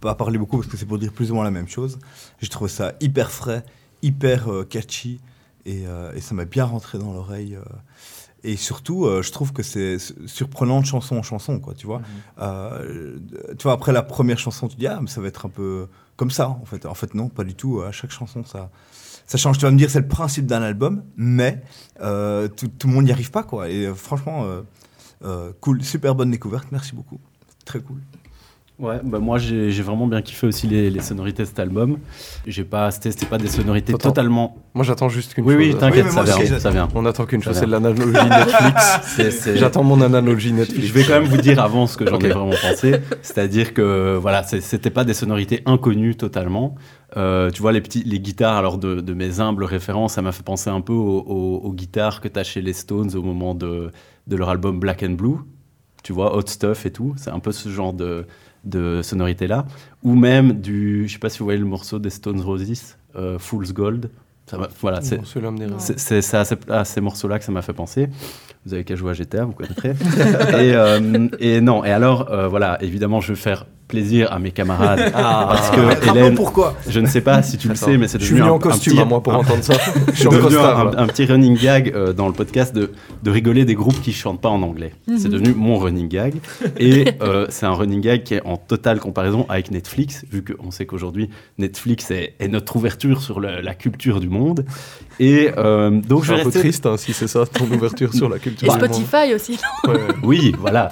S4: pas parler beaucoup parce que c'est pour dire plus ou moins la même chose. J'ai trouvé ça hyper frais, hyper catchy et, et ça m'a bien rentré dans l'oreille. Et surtout, euh, je trouve que c'est surprenant de chanson en chanson, quoi, tu vois. Euh, tu vois, après la première chanson, tu dis, ah, mais ça va être un peu comme ça, en fait. En fait, non, pas du tout. À chaque chanson, ça, ça change. Tu vas me dire, c'est le principe d'un album, mais euh, tout, tout le monde n'y arrive pas, quoi. Et franchement, cool, super bonne découverte. Merci beaucoup. Très cool.
S3: Ouais, bah moi j'ai vraiment bien kiffé aussi les, les sonorités de cet album. J'ai pas, c'était pas des sonorités
S1: Attends.
S3: totalement.
S1: Moi j'attends juste qu'une
S3: Oui,
S1: chose.
S3: oui, t'inquiète,
S4: Oui,
S3: ça vient,
S4: j'attends.
S3: ça vient.
S1: On attend qu'une chose, c'est l'analogie *laughs* Netflix. J'attends mon analogie Netflix.
S3: Je vais quand même vous dire avant ce que j'en ai vraiment pensé. C'est-à-dire que voilà, c'était pas des sonorités inconnues totalement. Euh, tu vois, les, petits, les guitares, alors de, de mes humbles références, ça m'a fait penser un peu aux, aux- aux guitares que tu as chez les Stones au moment de, de leur album Black and Blue. Tu vois, Hot Stuff et tout. C'est un peu ce genre de, de sonorité-là. Ou même du. Je sais pas si vous voyez le morceau des Stones Roses, euh, Fool's Gold. Ça voilà, c'est à, ces- à ces morceaux-là que ça m'a fait penser. Vous avez qu'à jouer à GTA, vous connaîtrez. *laughs* et, euh, et non, et alors, euh, voilà, évidemment, je vais faire plaisir à mes camarades.
S1: Ah.
S3: parce que
S4: Rappelons
S3: Hélène,
S4: pourquoi.
S3: je ne sais pas si tu le
S1: Attends,
S3: sais, mais c'est
S1: Je suis
S3: devenu
S1: venu
S3: un,
S1: en costume
S3: petit,
S1: à moi pour
S3: un-
S1: entendre ça. *laughs* Je suis
S3: devenu
S1: costard.
S3: un, un petit running gag euh, dans le podcast de, de rigoler des groupes qui chantent pas en anglais. C'est devenu mon running gag. Et *laughs* euh, c'est un running gag qui est en totale comparaison avec Netflix, vu qu'on sait qu'aujourd'hui, Netflix est, est notre ouverture sur le- la culture du monde. Et euh, donc, je
S1: un peu triste hein, si c'est ça ton ouverture sur la *laughs* culture.
S2: Et
S1: du monde.
S2: Spotify aussi.
S1: Ouais.
S3: Oui, voilà,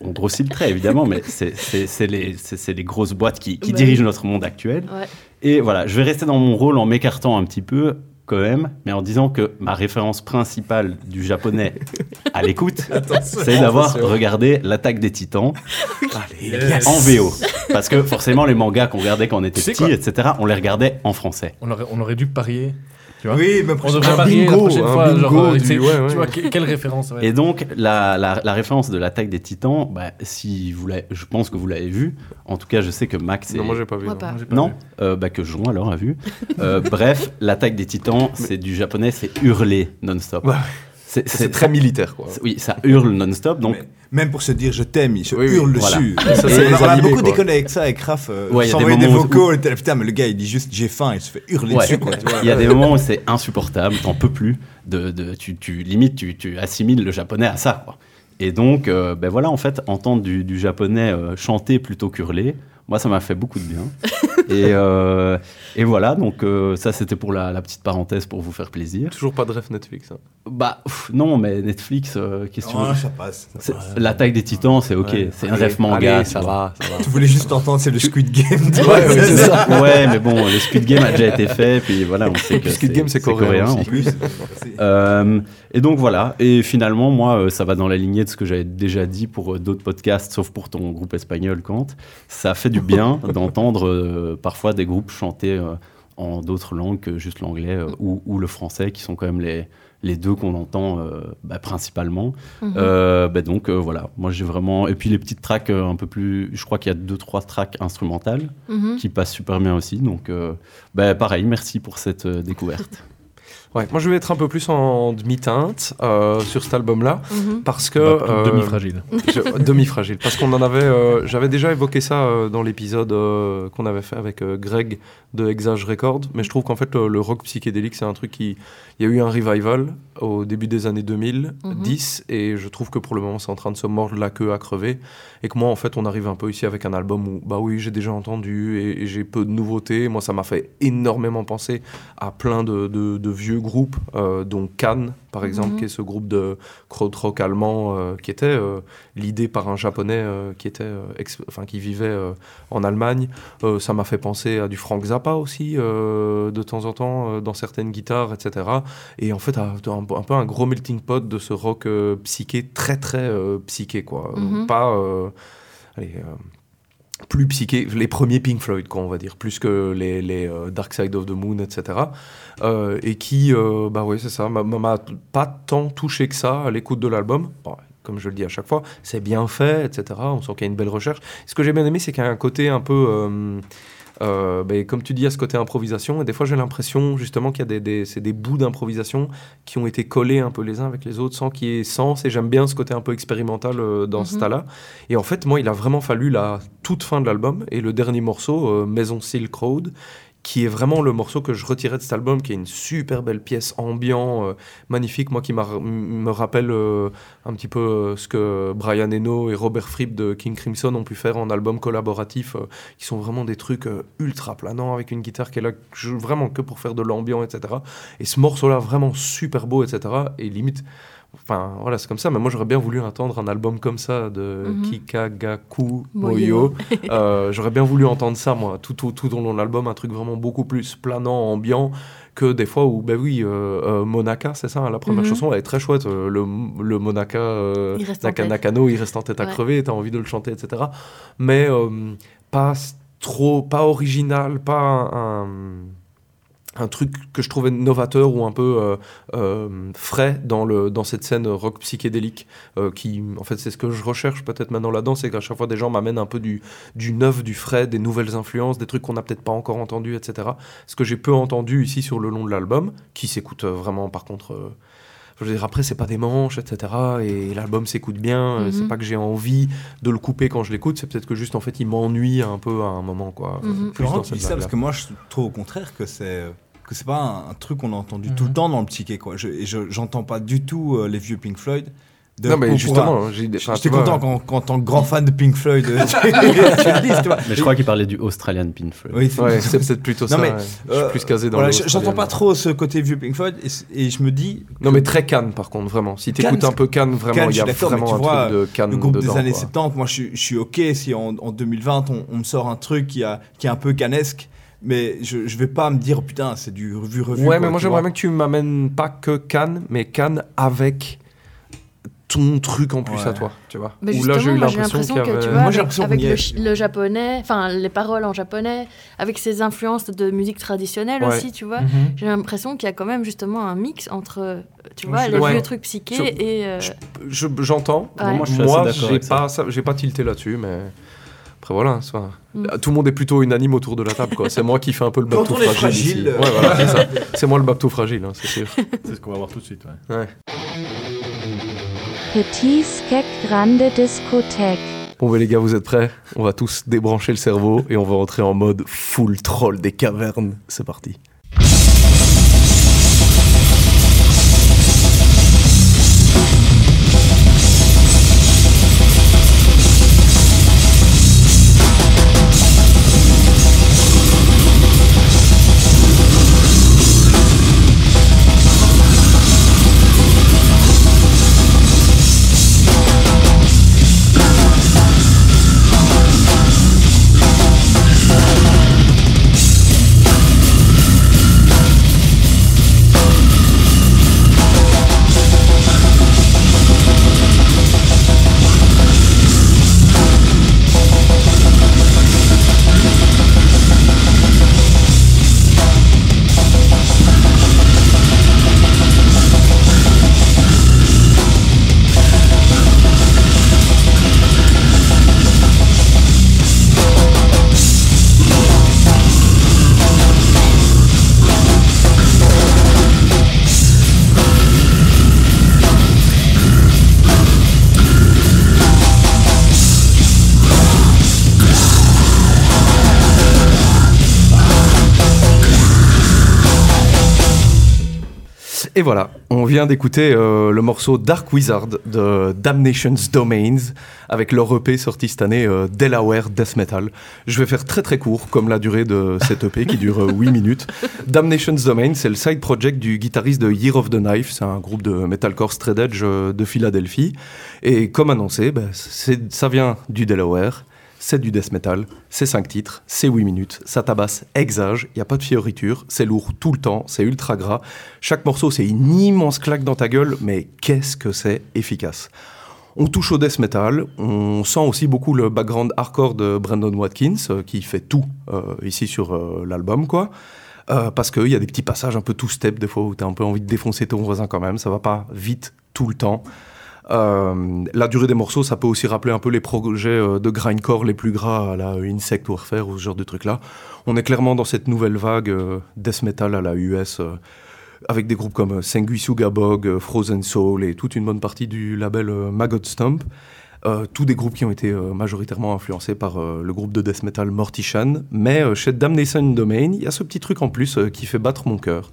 S3: on grossit le trait évidemment, mais c'est les, c'est- les grosses boîtes qui, qui
S2: Bah
S3: dirigent
S2: oui.
S3: notre monde actuel.
S2: Ouais.
S3: Et voilà, je vais rester dans mon rôle en m'écartant un petit peu quand même, mais en disant que ma référence principale du japonais à l'écoute, *laughs* c'est d'avoir regardé l'attaque des titans *laughs*
S11: Yes.
S3: en VO. Parce que forcément, les mangas qu'on regardait quand on était
S11: Tu sais
S3: petit, etc., on les regardait en français.
S11: On aurait, on aurait dû parier. Tu vois
S4: Oui, mais
S11: on devrait parier la prochaine fois.
S1: bingo
S11: genre, euh,
S1: du-
S11: c'est-
S1: ouais, ouais.
S11: Tu vois, que- quelle référence
S3: Et donc, la, la- la référence de l'attaque des titans, bah, si vous l'avez- je pense que vous l'avez vu. En tout cas, je sais que Max et,
S1: Non, moi j'ai pas vu.
S2: Moi
S1: non.
S2: pas.
S3: Non,
S11: vu.
S3: euh, bah, que Jon alors a vu. Euh, *laughs* bref, l'attaque des titans, c'est du japonais, c'est hurler non-stop.
S1: Ouais.
S3: C'est,
S1: très militaire quoi.
S3: Oui, ça hurle non-stop. Donc,
S4: Mais même pour se dire je t'aime, il se
S1: Oui, oui,
S4: hurle
S3: voilà.
S4: dessus.
S1: Ça,
S4: Et on a beaucoup déconné avec ça, avec Raph. Euh,
S3: Ouais,
S4: s'envoyer
S3: des
S4: des,
S3: où-
S4: vocaux, là, putain, mais le gars il dit juste j'ai faim, il se fait hurler
S3: ouais,
S4: dessus. Quoi,
S3: il y a des moments où c'est insupportable, t'en peux plus. De, de- tu, tu, limite, tu, tu assimiles le japonais à ça. Quoi. Et donc, euh, ben voilà, en fait, entendre du, du japonais euh, chanter plutôt qu'hurler, moi, ça m'a fait beaucoup de bien. *laughs* et, euh, et voilà, donc euh, ça, c'était pour la, la petite parenthèse pour vous faire plaisir.
S1: Toujours pas de ref Netflix. hein.
S3: Bah, pff, non, mais Netflix, euh, qu'est-ce que tu
S4: Oh,
S3: veux
S4: ça passe.
S3: L'attaque des titans, c'est ok,
S1: Ouais.
S3: c'est un ref manga.
S1: allez, ça va, ça va.
S4: Tu voulais juste entendre, c'est le Squid Game. *laughs* tu
S1: Ouais, c'est ça.
S3: Ouais, mais bon, le Squid Game a déjà été fait, puis voilà, on sait *laughs* que
S1: Squid Game, c'est coréen aussi.
S3: en plus. Euh, et donc voilà, et finalement, moi, euh, ça va dans la lignée de ce que j'avais déjà dit pour euh, d'autres podcasts, sauf pour ton groupe espagnol, Kant. Ça fait du bien *laughs* d'entendre euh, parfois des groupes chanter euh, en d'autres langues que juste l'anglais euh, ou, ou le français, qui sont quand même les, les deux qu'on entend bah, principalement.
S2: Mhm.
S3: Bah donc voilà, moi j'ai vraiment. Et puis les petites tracks un peu plus. Je crois qu'il y a deux, trois tracks instrumentales
S2: Mhm.
S3: qui passent super bien aussi. Donc bah, pareil, merci pour cette découverte. *laughs*
S1: Ouais, moi je vais être un peu plus en demi-teinte euh, sur cet album-là
S2: Mhm.
S1: parce que
S11: Bah,
S1: euh,
S11: demi-fragile.
S1: demi-fragile parce qu'on en avait, euh, j'avais déjà évoqué ça euh, dans l'épisode euh, qu'on avait fait avec euh, Greg de Exage Record, mais je trouve qu'en fait le, le rock psychédélique c'est un truc qui, il y a eu un revival au début des années 2010 et je trouve que pour le moment c'est en train de se mordre la queue à crever et que moi en fait on arrive un peu ici avec un album où bah oui j'ai déjà entendu et, et j'ai peu de nouveautés. Moi ça m'a fait énormément penser à plein de, de- de vieux groupes, euh, dont Cannes par exemple,
S2: Mhm.
S1: qui est ce groupe de krautrock allemand euh, qui était euh, l'idée par un japonais qui était, enfin qui vivait en Allemagne. Ça m'a fait penser à du Frank Zappa aussi de temps en temps dans certaines guitares, etc. Et en fait un, un peu un gros melting pot de ce rock psyché très très psyché quoi,
S2: Mhm.
S1: pas allez, plus psyché, les premiers Pink Floyd, quoi, on va dire, plus que les, les euh, Dark Side of the Moon, etc. Euh, et qui, euh, bah ouais, c'est ça, m'a- pas tant touché que ça à l'écoute de l'album. Comme je le dis à chaque fois, c'est bien fait, etc. On sent qu'il y a une belle recherche. Ce que j'ai bien aimé, c'est qu'il y a un côté un peu. Euh, ben, comme tu dis, à ce côté improvisation, et des fois j'ai l'impression justement qu'il y a des, des- c'est des bouts d'improvisation qui ont été collés un peu les uns avec les autres sans qu'il y ait sens, et j'aime bien ce côté un peu expérimental euh, dans ce
S2: Mhm.
S1: tas-là. Et en fait, moi, il a vraiment fallu la toute fin de l'album, et le dernier morceau, euh, Maison Silk Road, qui est vraiment le morceau que je retirais de cet album, qui est une super belle pièce ambiant, euh, magnifique, moi qui me rappelle euh, un petit peu euh, ce que Brian Eno et Robert Fripp de King Crimson ont pu faire en album collaboratif, qui sont vraiment des trucs ultra planants avec une guitare qui est là vraiment que pour faire de l'ambiant, etc. Et ce morceau-là, vraiment super beau, etc. Et limite, enfin voilà, c'est comme ça, mais moi j'aurais bien voulu entendre un album comme ça de
S2: Mhm.
S1: Kikagaku
S2: Moyo.
S1: Euh, j'aurais bien voulu entendre ça, moi, tout, tout, tout au long de l'album, un truc vraiment beaucoup plus planant, ambiant, que des fois où, ben oui, euh, euh, Monaka, c'est ça, hein, la première
S2: Mhm.
S1: chanson, elle est très chouette. le, le Monaka,
S2: Il
S1: Naka-. Nakano, il reste en tête à
S2: Ouais.
S1: crever, t'as envie de le chanter, etc. Mais pas trop, pas original, pas un, un- un truc que je trouvais novateur ou un peu euh, euh, frais dans, le, dans cette scène rock psychédélique euh, qui, en fait, c'est ce que je recherche peut-être maintenant là-dedans, c'est qu'à chaque fois des gens m'amènent un peu du, du neuf, du frais, des nouvelles influences, des trucs qu'on n'a peut-être pas encore entendus, etc. Ce que j'ai peu entendu ici sur le long de l'album, qui s'écoute euh, vraiment par contre... euh, je veux dire, après, c'est pas des manches, etc. Et l'album s'écoute bien. euh,
S2: Mhm.
S1: C'est pas que j'ai envie de le couper quand je l'écoute. C'est peut-être que juste, en fait, il m'ennuie un peu à un moment, quoi.
S2: Mhm.
S1: Plus
S4: Laurent,
S1: dans
S4: tu
S1: cette
S4: dis ça
S1: vague-là.
S4: parce que moi je trouve au contraire que c'est que c'est pas un, un truc qu'on a entendu tout le temps dans le psyché quoi. Je, et je- j'entends pas du tout euh, les vieux Pink Floyd. De-
S1: Non, mais justement,
S4: j'étais content quand, quand, en tant que grand fan de Pink Floyd, euh, *laughs* *laughs* tu, vois.
S3: Mais je crois qu'il parlait du Australian Pink Floyd.
S4: Oui, c'est
S1: Ouais, peut-être plutôt ça.
S4: Non, mais,
S1: ouais. Je suis
S4: euh,
S1: plus casé dans
S4: voilà, J'entends pas trop ce côté vieux Pink Floyd et, je me dis.
S1: Non, mais très Cannes, par contre, vraiment. Si t'écoutes un peu Cannes, vraiment, il y a
S4: mais
S1: vraiment un
S4: vois,
S1: truc de Cannes
S4: Le groupe
S1: dedans,
S4: des années
S1: quoi.
S4: 70, moi je, suis- je suis ok si en, en 2020 on, on me sort un truc qui, a, qui est un peu canesque, mais je, je vais pas me dire putain c'est du revu revu.
S1: Ouais,
S4: quoi,
S1: mais moi j'aimerais bien que tu m'amènes pas que Cannes, mais Cannes avec ton truc en plus
S4: Ouais.
S1: à toi, tu vois.
S2: Mais
S1: Où
S2: justement,
S1: là j'ai eu l'impression qu'il y
S2: que tu
S1: avait-
S2: vois,
S4: Moi, j'ai
S2: avec, avec le, le japonais, enfin les paroles en japonais, avec ses influences de musique traditionnelle
S1: Ouais.
S2: aussi, tu vois,
S1: Mhm.
S2: j'ai l'impression qu'il y a quand même justement un mix entre, tu
S1: Je
S2: vois,
S1: suis
S2: les
S1: d'accord.
S2: vieux
S1: Ouais.
S2: trucs psychés
S1: Je-
S2: et. euh,
S1: Je- J'entends.
S2: Ouais.
S3: Moi, je
S1: Moi, j'ai pas, ça- pas tilté là-dessus, mais après voilà. pas-
S2: Mm.
S1: Tout le monde est plutôt unanime autour de la table, quoi. C'est moi qui fais un peu le bateau fragile.
S4: fragile,
S1: ici.
S4: euh.
S1: Ouais, voilà, c'est ça. C'est moi le bateau fragile, hein, c'est sûr. *laughs*
S11: C'est ce qu'on va voir tout de suite. ouais.
S1: Ouais.
S13: Petit Skek Grande Discothèque.
S1: Bon, ben les gars, vous êtes prêts? On va tous débrancher le cerveau et on va rentrer en mode full troll des cavernes. C'est parti. Voilà, on vient d'écouter euh, le morceau Dark Wizard de Damnation's Domains avec leur EP sorti cette année euh, Delaware Death Metal. Je vais faire très très court comme la durée de cette EP qui dure euh, 8 minutes. Damnation's Domains, c'est le side project du guitariste de Year of the Knife, c'est un groupe de metalcore straight edge euh, de Philadelphie. Et comme annoncé, c'est- ça vient du Delaware. C'est du death metal, c'est 5 titres, c'est 8 minutes, ça tabasse exage, il n'y a pas de fioriture, c'est lourd tout le temps, c'est ultra gras. Chaque morceau, c'est une immense claque dans ta gueule, mais qu'est-ce que c'est efficace. On touche au death metal, on sent aussi beaucoup le background hardcore de Brandon Watkins, euh, qui fait tout euh, ici sur euh, l'album, quoi. Parce qu'il y a des petits passages un peu two-step, des fois, où tu as un peu envie de défoncer ton voisin quand même, ça va pas vite tout le temps. Euh, la durée des morceaux, ça peut aussi rappeler un peu les projets euh, de grindcore les plus gras à la Insect Warfare ou ce genre de trucs-là. On est clairement dans cette nouvelle vague euh, death metal à la US, avec des groupes comme Sanguisuga Bog, Frozen Soul et toute une bonne partie du label Maggot Stomp. Euh, tous des groupes qui ont été majoritairement influencés par le groupe de death metal Mortishan. Mais chez Damnation Domain, il y a ce petit truc en plus qui fait battre mon cœur.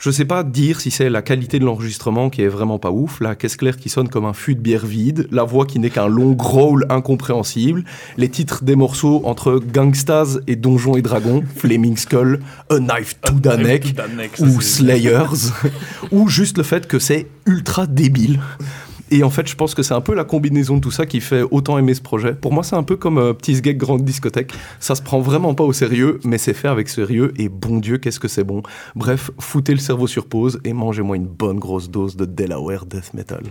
S1: Je sais pas dire si c'est la qualité de l'enregistrement qui est vraiment pas ouf, la caisse claire qui sonne comme un fût de bière vide, la voix qui n'est qu'un long growl incompréhensible, les titres des morceaux entre Gangstas et Donjons et Dragons, *laughs* Flaming Skull, A Knife to the Neck, ou Slayers, *laughs* ou juste le fait que c'est ultra débile. Et en fait, je pense que c'est un peu la combinaison de tout ça qui fait autant aimer ce projet. Pour moi, c'est un peu comme euh, Petit Sgeg Grande Discothèque. Ça se prend vraiment pas au sérieux, mais c'est fait avec sérieux. Et bon Dieu, qu'est-ce que c'est bon. Bref, foutez le cerveau sur pause et mangez-moi une bonne grosse dose de Delaware Death Metal.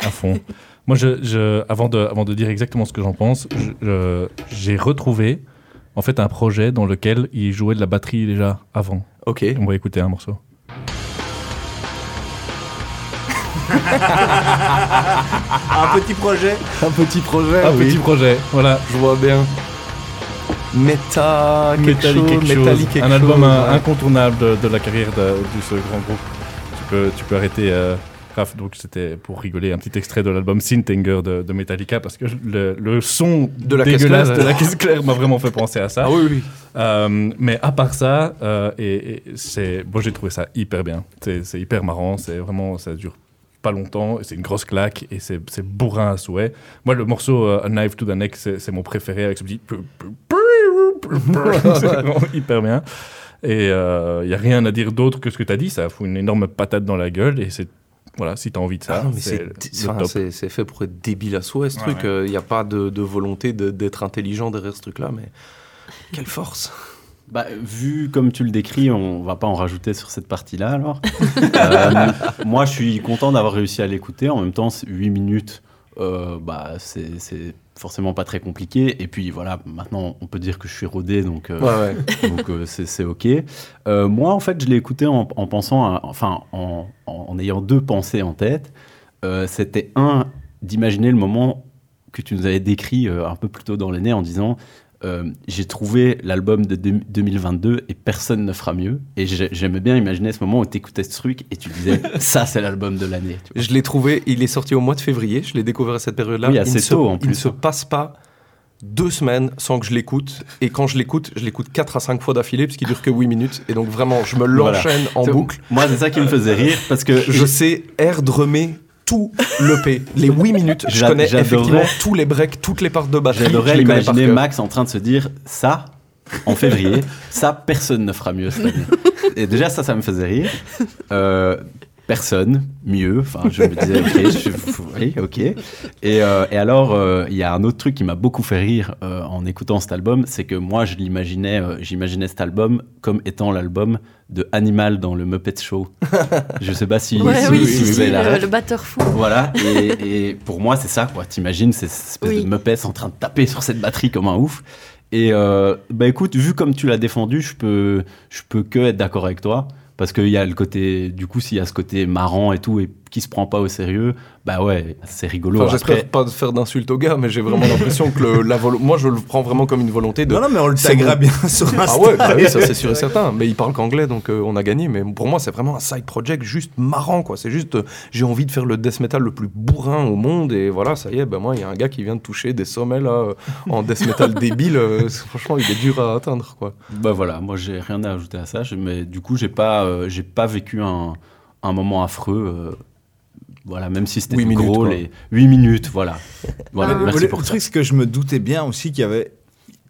S11: à fond. Moi, je, je- avant, de, avant de dire exactement ce que j'en pense, je- j'ai retrouvé en fait un projet dans lequel il jouait de la batterie déjà avant.
S1: Ok.
S11: On va écouter un morceau.
S4: Un petit projet.
S1: Un petit projet.
S11: un
S1: oui.
S11: petit projet, voilà.
S1: Je vois bien. Méta, quelque chose,
S11: quelque chose.
S1: Metallic quelque
S11: un album
S1: chose, ouais.
S11: incontournable de, de la carrière de, de ce grand groupe. Tu peux, tu peux arrêter. Euh, Raph, donc c'était pour rigoler un petit extrait de l'album Syntanger de, de Metallica parce que le, le son
S1: De la
S11: dégueulasse
S1: claire,
S11: de la caisse claire m'a vraiment fait penser à ça.
S1: Ah oui, oui.
S11: Euh, mais à part ça, euh, et, et c'est, bon, j'ai trouvé ça hyper bien. C'est, c'est hyper marrant. C'est vraiment, ça dure pas longtemps. et C'est une grosse claque et c'est, c'est bourrin à souhait. Moi, le morceau euh, A Knife to the Neck, c'est, mon préféré avec ce petit. *laughs* c'est vraiment hyper bien. Et il n'y a rien à dire d'autre que ce que tu as dit. Ça fout une énorme patate dans la gueule et c'est voilà, si tu as envie de ça,
S1: Ah
S11: c'est,
S1: fait pour être débile à souhait, ce
S11: Ouais,
S1: truc.
S11: ouais.
S1: Il n'y a pas de, de volonté d'être intelligent derrière ce truc-là, mais quelle force.
S3: Bah, vu comme tu le décris, on va pas en rajouter sur cette partie-là alors. *laughs* Euh, moi, je suis content d'avoir réussi à l'écouter. En même temps, 8 minutes, euh, bah, c'est forcément pas très compliqué. Et puis voilà, maintenant, on peut dire que je suis rodé, donc euh,
S1: Ouais, ouais.
S3: donc euh, c'est ok. Euh, moi, en fait, je l'ai écouté en, en pensant, à- enfin, en, en- en ayant deux pensées en tête. Euh, C'était un d'imaginer le moment que tu nous avais décrit euh, un peu plus tôt dans l'année en disant euh, j'ai trouvé l'album de deux- 2022 et personne ne fera mieux. Et j'ai- j'aimais bien imaginer ce moment où tu écoutais ce truc et tu disais *laughs* ça, c'est l'album de l'année.
S1: Je l'ai trouvé, il est sorti au mois de février, je l'ai découvert à cette période-là.
S3: Oui,
S1: Il
S3: assez
S1: se-
S3: tôt, en
S1: Il
S3: plus.
S1: ne se passe pas deux semaines sans que je l'écoute. Et quand je l'écoute, je l'écoute 4 à 5 fois d'affilée, parce qu'il dure que 8 minutes. Et donc vraiment, je me
S3: Voilà.
S1: l'enchaîne en boucle.
S3: Moi, c'est ça qui me faisait rire parce que
S1: Je sais air drummer tout le P. Les 8 minutes, je connais effectivement tous les breaks, toutes les parts de batterie.
S3: J'adorais
S1: cœur.
S3: Max en train de se dire ça en février, *laughs* ça personne ne fera mieux cette année. Et déjà ça, ça me faisait rire. Euh, personne mieux. Enfin, je me disais ok, je, oui, ok. Et, euh, et alors euh, il y a un autre truc qui m'a beaucoup fait rire en écoutant cet album, c'est que moi je l'imaginais, j'imaginais cet album comme étant l'album de Animal dans le Muppet Show. *laughs* Je sais pas si,
S2: Ouais,
S3: si-
S2: oui,
S3: si
S2: si,
S3: vous
S2: si,
S3: avez la
S2: le, batteur fou.
S3: Voilà, *laughs* et, et pour moi, c'est ça, quoi. T'imagines ces espèces
S2: Oui.
S3: de Muppets en train de taper sur cette batterie comme un ouf. Et euh, bah écoute, vu comme tu l'as défendu, je peux, je peux que être d'accord avec toi. Parce qu'il y a le côté, du coup, s'il y a ce côté marrant et tout, et qui se prend pas au sérieux, bah ouais, c'est rigolo.
S1: Enfin, J'espère pas faire d'insultes au gars, mais j'ai vraiment l'impression que le- la volo- moi je le prends vraiment comme une volonté de.
S4: Non, non, mais on le taguera bien *laughs* sur Insta.
S1: Ah ouais, bah oui, ça c'est sûr et certain. Mais il parle qu'anglais, donc euh, on a gagné. Mais pour moi, c'est vraiment un side project juste marrant, quoi. C'est juste, euh, j'ai envie de faire le death metal le plus bourrin au monde, et voilà, ça y est, ben moi, il y a un gars qui vient de toucher des sommets là euh, en death metal *laughs* débile. euh, franchement, il est dur à atteindre, quoi.
S3: bah voilà, moi j'ai rien à ajouter à ça. Mais du coup, j'ai pas, euh, j'ai pas vécu un, un moment affreux. Voilà, même si c'était
S1: minutes,
S3: gros, les 8 minutes, voilà. *laughs* Voilà,
S4: Le-
S3: merci
S4: le,
S3: pour
S4: le
S3: ça.
S4: truc, c'est que je me doutais bien aussi qu'il y avait.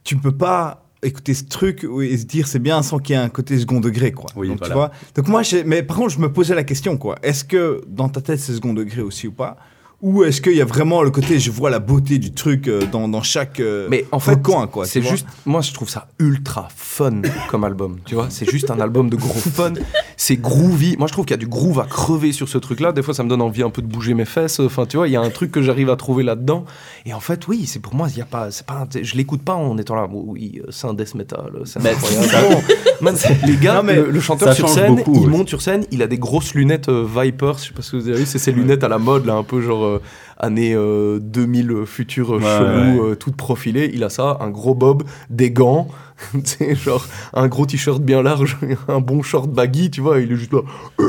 S4: Tu peux pas écouter ce truc et se dire c'est bien sans qu'il y ait un côté second degré, quoi.
S3: Oui,
S4: Donc, tu vois Donc, moi, mais par contre, je me posais la question, quoi. Est-ce que dans ta tête, c'est second degré aussi ou pas? Ou est-ce qu'il y a vraiment le côté, je vois la beauté du truc euh, dans, dans chaque euh,
S1: Mais en fait,
S4: coin, quoi.
S1: c'est juste, moi je trouve ça ultra fun comme album, tu vois. C'est juste un album de gros fun. C'est groovy. Moi je trouve qu'il y a du groove à crever sur ce truc-là. Des fois ça me donne envie un peu de bouger mes fesses. Enfin, tu vois, il y a un truc que j'arrive à trouver là-dedans. Et en fait, oui, c'est pour moi, il y a pas, c'est pas, un- je l'écoute pas en étant là. Oui, euh, c'est un death metal, c'est
S3: Mais
S1: incroyable. *laughs* man, les gars,
S4: Non, mais
S1: le, le chanteur sur scène,
S3: beaucoup,
S1: il
S3: ouais.
S1: monte sur scène, il a des grosses lunettes euh, Vipers. Je sais pas si vous avez vu, c'est ces lunettes à la mode là, un peu genre euh, années euh, 2000 futures euh,
S3: Ouais,
S1: chelou,
S3: ouais.
S1: euh, toute profilée. Il a ça, un gros bob, des gants, *laughs* genre un gros t-shirt bien large, *laughs* un bon short baggy, tu vois. Il est juste là. *laughs*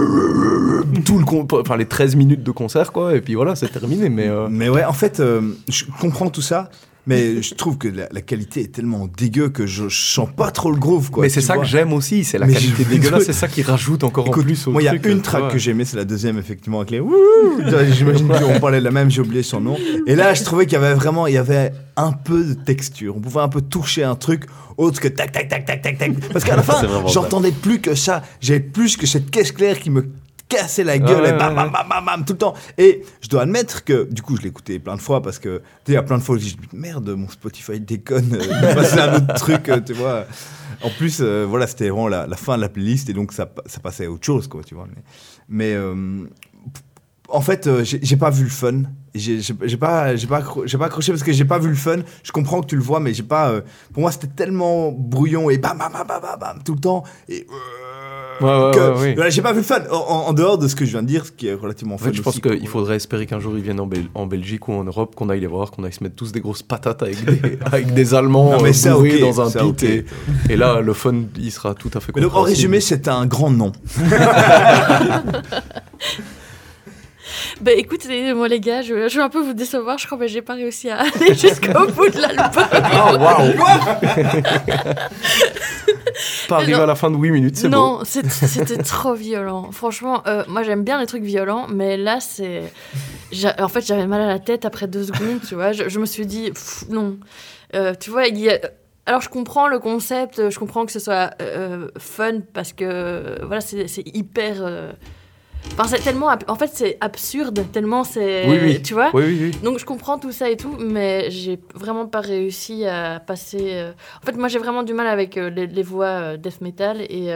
S1: Tout le con- enfin les 13 minutes de concert quoi et puis voilà c'est terminé mais euh,
S4: Mais ouais, en fait, je comprends tout ça, mais je trouve que la, la qualité est tellement dégueu que je, je sens pas trop le groove, quoi.
S1: mais c'est ça
S4: vois.
S1: que j'aime aussi c'est la
S4: Mais
S1: qualité dégueulasse c'est ça qui rajoute encore en
S4: Écoute,
S1: plus au
S4: moi, il y a une track
S1: ouais.
S4: que j'ai aimée, c'est la deuxième, effectivement, avec les. J'imagine qu'on parlait de la même, j'ai oublié son nom. Et là, je trouvais qu'il y avait vraiment, il y avait un peu de texture. On pouvait un peu toucher un truc autre que tac, tac, tac, tac, tac, tac. Parce qu'à la *laughs* fin, j'entendais plus que ça. J'avais plus que cette caisse claire qui me cassait la gueule
S1: Ouais,
S4: et bam, bam, bam, bam, bam, tout le temps. Et je dois admettre que, du coup, je écouté plein de fois parce que, tu sais, il y a plein de fois où je dis, merde, mon Spotify déconne, euh, il passait un autre truc, euh, tu vois. En plus, euh, voilà, c'était vraiment la, la fin de la playlist et donc ça, ça passait à autre chose, quoi, tu vois. Mais, mais, euh, en fait, euh, j'ai pas vu le fun. J'ai pas, j'ai pas, j'ai pas accroché parce que j'ai pas vu le fun. Je comprends que tu le vois, mais j'ai pas. euh, pour moi, c'était tellement brouillon et bam, bam, bam, bam, bam, tout le temps. Et, euh,
S1: Ouais, ouais,
S4: que-
S1: ouais, ouais.
S4: voilà, j'ai pas vu le fun. En, dehors de ce que je viens de dire, ce qui est relativement
S1: En
S4: fun.
S1: fait, je pense qu'il faudrait espérer qu'un jour ils viennent en, Bel- en Belgique ou en Europe, qu'on aille les voir, qu'on aille se mettre tous des grosses patates avec des, *laughs* avec des Allemands
S4: Non, mais
S1: euh,
S4: ça,
S1: dans un
S4: ça,
S1: pit. Et, et là, le fun, il sera tout à fait
S4: Mais donc, en résumé, c'est un grand nom. *laughs*
S2: Bah écoutez, moi les gars, je, je vais un peu vous décevoir, je crois que j'ai pas réussi à *laughs* aller jusqu'au *laughs* bout de l'album.
S1: Oh, waouh *laughs* Pas arrivé
S2: Non.
S1: à la fin de 8 minutes, c'est
S2: non, c'était trop violent. Franchement, euh, moi j'aime bien les trucs violents, mais là c'est. En fait, j'avais mal à la tête après deux secondes, tu vois. Je, je me suis dit, pff, non. Euh, tu vois, il y a. Alors je comprends le concept, je comprends que ce soit euh, fun parce que voilà, c'est hyper. Enfin, c'est tellement. En fait, c'est absurde, tellement c'est.
S1: Oui, oui.
S2: Tu vois
S1: Oui, oui, oui.
S2: donc je comprends tout ça et tout, mais j'ai vraiment pas réussi à passer. euh, En fait, moi j'ai vraiment du mal avec euh, les, les voix euh, death metal et.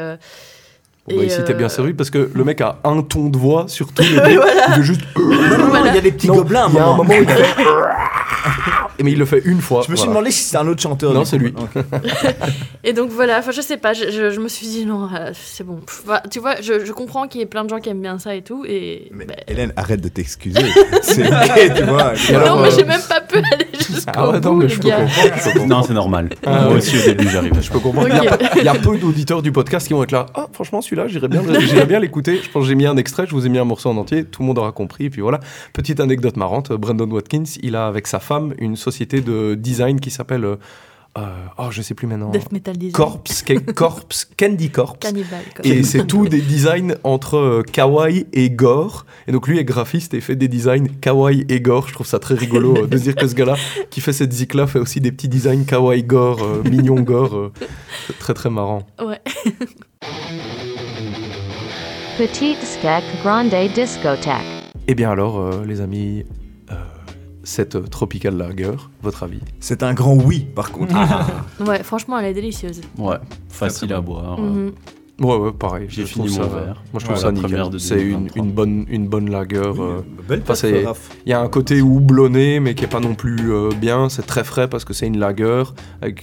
S2: Euh,
S1: Bon, bah, ici, t'es
S2: euh,
S1: bien servi parce que le mec a un ton de voix sur tous les *laughs* deux.
S2: voilà.
S1: Il veut juste.
S4: Non, non, non, il y a des petits
S1: Non,
S4: gobelins à un
S1: Il y a un
S4: moment.
S1: où il *laughs* fait. *laughs* Mais il le fait une fois.
S4: Je me suis
S1: voilà.
S4: demandé si c'était un autre chanteur.
S1: Non, c'est lui.
S2: Et donc voilà, enfin je sais pas, je, je- je me suis dit non, euh, c'est bon. Pff, bah, tu vois, je, je comprends qu'il y ait plein de gens qui aiment bien ça et tout, et.
S4: Mais
S2: bah,
S4: Hélène, arrête de t'excuser. c'est ok, tu vois.
S1: Alors,
S2: non, mais
S1: euh,
S2: j'ai même pas pu aller jusqu'au
S1: Ah ouais, non,
S2: bout,
S1: je
S2: gars.
S1: comprendre.
S3: Non, c'est normal.
S1: Ah,
S3: Moi
S1: ouais.
S3: aussi, au début, j'arrive.
S1: Je peux comprendre. Il y a
S2: Ok.
S1: pas- Il y, a peu d'auditeurs du podcast qui vont être là. Ah, franchement, celui-là, j'irais bien, *laughs* j'irais bien l'écouter. Je pense que j'ai mis un extrait, je vous ai mis un morceau en entier. Tout le monde aura compris. Et puis voilà. Petite anecdote marrante. Brandon Watkins, il a avec sa femme une société de design qui s'appelle. euh, euh, oh, je sais plus maintenant.
S2: Death metal design.
S1: Corpse, Ca- Corpse, Candy Corpse.
S2: Cannibal.
S1: Et c'est tout des designs entre euh, kawaii et gore. Et donc lui est graphiste et fait des designs kawaii et gore. Je trouve ça très rigolo euh, de se dire que ce gars-là, qui fait cette zik-là, fait aussi des petits designs kawaii gore, mignon gore. très très marrant.
S2: Ouais. *laughs*
S13: Petite Skek Grande Discothèque.
S1: Et bien alors, euh, les amis, euh, cette Tropical Lager, votre avis
S4: C'est un grand oui, par contre. *laughs*
S2: Ouais, franchement, elle est délicieuse.
S3: Ouais, facile à boire.
S2: Mhm.
S1: Ouais, ouais, pareil.
S3: J'ai fini mon
S1: ça,
S3: verre.
S1: Moi, je trouve
S3: Ouais,
S1: ça nickel. C'est une,
S3: 2023.
S1: une bonne, une bonne lager. euh,
S4: Belle.
S1: Il y a un côté houblonné, mais qui est pas non plus euh, bien. C'est très frais parce que c'est une lager.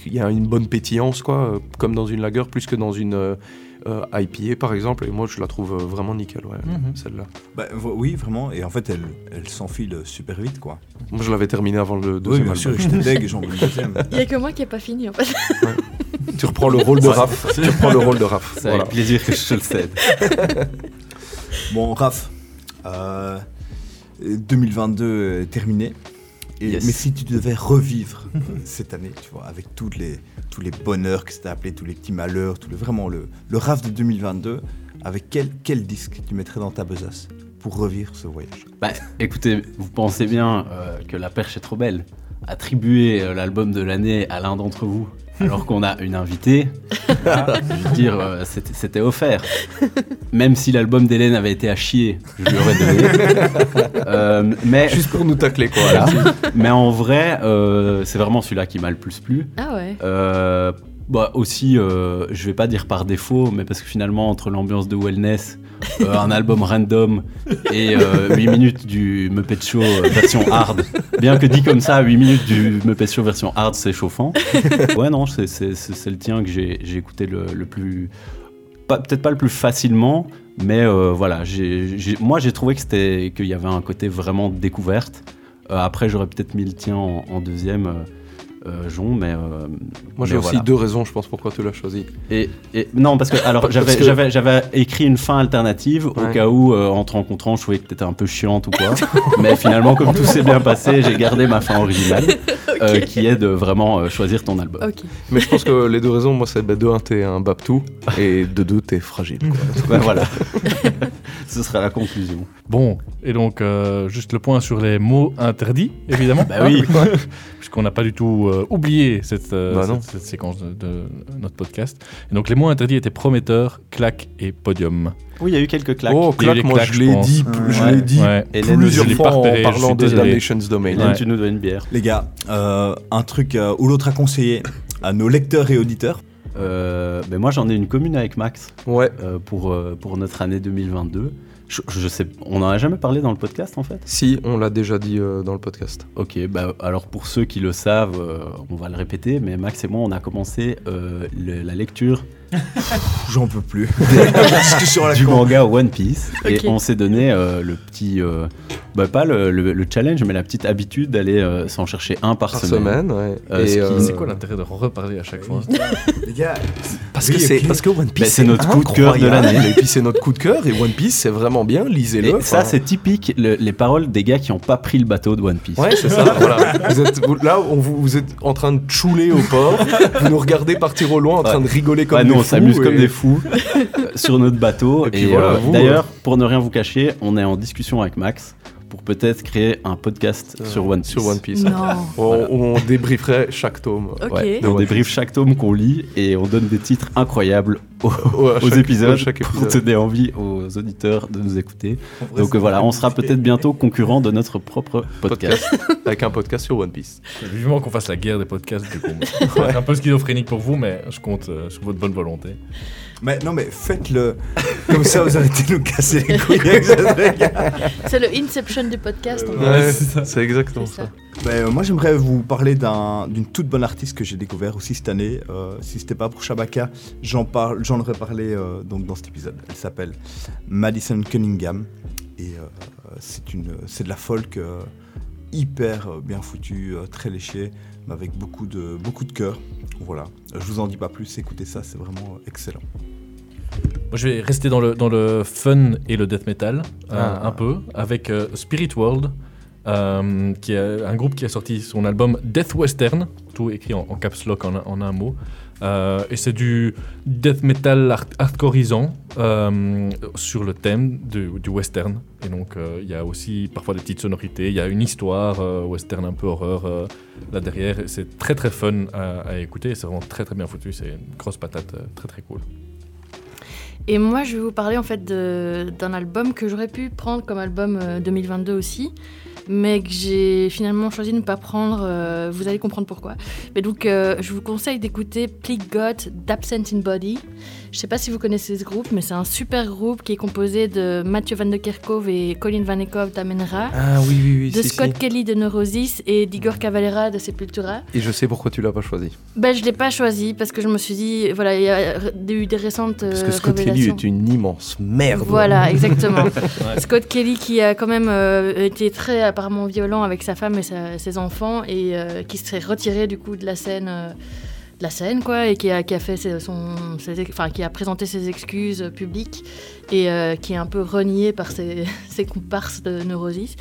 S1: Il y a une bonne pétillance, quoi, euh, comme dans une lager, plus que dans une euh, euh, IPA, par exemple. Et moi, je la trouve euh, vraiment nickel, ouais,
S4: Mhm.
S1: celle-là.
S4: Bah, oui, vraiment. Et en fait, elle, elle s'enfile super vite, quoi.
S1: Moi, je l'avais terminée avant le
S4: Oui,
S1: deuxième
S4: bien sûr, j'étais *laughs* deg et j'en veux le deuxième.
S2: Il y a que moi qui ai pas fini en fait.
S1: tu reprends le rôle de. Raph. tu reprends le rôle de Raph.
S3: C'est
S1: Voilà.
S3: avec plaisir que je te le cède.
S4: Bon, Raph, euh, 2022 est terminé. Et,
S3: Yes.
S4: Mais si tu devais revivre euh, cette année, tu vois, avec toutes les, tous les bonheurs que c'était appelé, tous les petits malheurs, tout le, vraiment le, le Raph de 2022, avec quel, quel disque tu mettrais dans ta besace pour revivre ce voyage?
S3: Bah, écoutez, vous pensez bien euh, que la perche est trop belle. Attribuer euh, l'album de l'année à l'un d'entre vous, alors qu'on a une invitée, je veux dire, euh, c'était c'était offert. Même si l'album d'Hélène avait été à chier, je lui aurais donné. Euh, mais,
S1: Juste pour nous tacler, quoi.
S3: voilà. mais en vrai, euh, c'est vraiment celui-là qui m'a le plus plu.
S2: Ah ouais.
S3: Euh, bah aussi, euh, je vais pas dire par défaut, mais parce que finalement, entre l'ambiance de wellness, euh, un album random et euh, 8 minutes du Muppet Show euh, version hard, bien que dit comme ça, 8 minutes du Muppet Show version hard, c'est chauffant. Ouais, non, c'est- le tien que j'ai écouté le, le plus. peut-être pas le plus facilement, mais euh, voilà, moi j'ai trouvé qu'il y avait un côté vraiment découverte. Après, j'aurais peut-être mis le tien en, en deuxième, euh, Jon, mais. euh,
S1: Moi j'ai aussi
S3: voilà.
S1: deux raisons, je pense, pourquoi tu l'as choisi.
S3: Et, et- non, parce que *laughs* alors j'avais
S1: que-
S3: j'avais j'avais écrit une fin alternative au cas où euh, en te rencontrant je trouvais que t'étais un peu chiante ou quoi. *laughs* Mais finalement comme tout s'est bien passé, j'ai gardé ma fin originale *laughs* euh, qui est de vraiment euh, choisir ton album.
S1: Mais je pense que les deux raisons, moi c'est bah, de un, t'es un Babtou, et de deux, t'es fragile. quoi.
S3: Ben voilà. Ce sera la conclusion.
S11: Bon, et donc, euh, juste le point sur les mots interdits, évidemment.
S3: Bah oui. *laughs*
S11: Puisqu'on n'a pas du tout euh, oublié cette, euh,
S1: Bah non.
S11: cette, cette séquence de, de notre podcast. Et donc, les mots interdits étaient prometteur, claque et podium.
S3: Oui, il y a eu quelques claques.
S1: Oh, claque, moi
S11: claques,
S1: je l'ai dit, je
S3: Ouais.
S1: l'ai dit
S11: Ouais.
S3: Hélène,
S1: plusieurs
S11: je
S1: fois
S11: repéré,
S1: en parlant de. Damnation's Domain.
S3: Hélène,
S11: Ouais.
S3: tu nous dois une bière.
S4: Les gars, euh, un truc euh, ou l'autre à conseiller à nos lecteurs et auditeurs.
S3: Euh, moi j'en ai une commune avec Max
S1: Ouais.
S3: euh, pour, euh, pour notre année 2022. Je, je sais, on n'en a jamais parlé dans le podcast en fait?
S1: Si, on l'a déjà dit euh, dans le podcast.
S3: Ok, bah, alors pour ceux qui le savent, on va le répéter, mais Max et moi, on a commencé le- la lecture *laughs*
S4: J'en peux plus. *laughs* À la
S3: du
S4: con.
S3: manga One Piece et on s'est donné euh, le petit, euh, bah, pas le, le- le challenge, mais la petite habitude d'aller euh, s'en chercher un par,
S1: Par
S3: semaine.
S1: semaine, ouais.
S3: Euh,
S1: Et, euh,
S11: C'est quoi l'intérêt de reparler à chaque fois *laughs*
S4: Les gars,
S1: Parce
S4: Oui,
S1: que c'est parce que One Piece
S3: Bah, c'est notre coup de cœur de l'année.
S1: Et puis c'est notre coup de cœur et One Piece c'est vraiment bien, lisez-le.
S3: Et ça, c'est typique, le- les paroles des gars qui n'ont pas pris le bateau de One Piece.
S1: Ouais, c'est ça. voilà. Vous êtes, vous- là, on vous, vous êtes en train de chouler au port. Vous nous regardez partir au loin en train
S3: Ouais.
S1: de rigoler comme
S3: Ouais,
S1: des
S3: nous, on s'amuse comme des fous euh, sur notre bateau.
S1: Et
S3: Et,
S1: puis voilà,
S3: euh, d'ailleurs, pour ne rien vous cacher, on est en discussion avec Max pour peut-être créer un podcast
S1: Euh,
S3: sur One Piece.
S1: Sur One Piece.
S2: Non.
S1: On, on débrieferait chaque tome.
S2: Ok.
S3: Ouais,
S1: De
S3: on débriefe chaque tome qu'on lit et on donne des titres incroyables aux,
S1: Ouais, à
S3: aux
S1: chaque-
S3: épisodes
S1: chaque
S3: pour
S1: épisode.
S3: donner envie aux auditeurs de nous écouter. Donc euh, voilà, on sera peut-être bientôt concurrent de notre propre podcast.
S1: Podcast. *laughs* Avec un podcast sur One Piece.
S11: Vivement qu'on fasse la guerre des podcasts, du coup. *laughs* Un peu schizophrénique pour vous, mais je compte euh, sur votre bonne volonté.
S4: Mais non mais faites-le. Comme ça vous arrêtez de nous casser les couilles avec ce truc.
S2: C'est le Inception du podcast. en fait.
S1: Ouais,
S11: c'est
S1: exactement ça.
S2: ça.
S4: Mais, euh, moi j'aimerais vous parler d'un- d'une toute bonne artiste que j'ai découvert aussi cette année. Euh, si c'était pas pour Shabaka, j'en parle, j'en aurais parlé euh, donc dans cet épisode. Elle s'appelle Madison Cunningham et euh, c'est une, c'est de la folk euh, hyper euh, bien foutue, euh, très léchée, mais avec beaucoup de beaucoup de cœur. Voilà. Je vous en dis pas plus. Écoutez ça, c'est vraiment excellent.
S11: Moi, je vais rester dans le, dans le fun et le death metal, euh,
S1: Ah.
S11: un peu, avec euh, Spirit World, euh, qui est un groupe qui a sorti son album Death Western, tout écrit en, en caps lock en un mot. Euh, et c'est du death metal hardcoreisant euh, sur le thème du, western. Et donc, euh, il y a aussi parfois des petites sonorités. Il y a une histoire western un peu horreur là derrière. C'est très très fun à, à écouter. C'est vraiment très très bien foutu. C'est une grosse patate, très très cool.
S2: Et moi, je vais vous parler en fait d'un album que j'aurais pu prendre comme album euh, 2022 aussi, mais que j'ai finalement choisi de ne pas prendre. euh, vous allez comprendre pourquoi. Mais donc, euh, je vous conseille d'écouter Plick God d'Absent in Body. Je sais pas si vous connaissez ce groupe, mais c'est un super groupe qui est composé de Mathieu Van de Kerkhove et Colin Vanekov d'Amenra,
S1: Ah oui, oui, oui.
S2: de
S1: si,
S2: Scott
S1: si.
S2: Kelly de Neurosis et d'Igor Cavalera de Sepultura.
S1: Et je sais pourquoi tu l'as pas choisi.
S2: Ben, je l'ai pas choisi parce que je me suis dit, voilà, il y a eu des récentes
S1: Parce
S2: euh,
S1: que Scott Kelly est une immense merde.
S2: Voilà, *laughs* exactement. *laughs* Scott Kelly qui a quand même euh, été très apparemment violent avec sa femme et sa- ses enfants et euh, qui s'est retiré du coup de la scène. euh, de la scène quoi et qui a, qui a fait ses- son ses- enfin qui a présenté ses excuses euh, publiques et euh, qui est un peu renié par ses, *laughs* ses comparses de Neurosis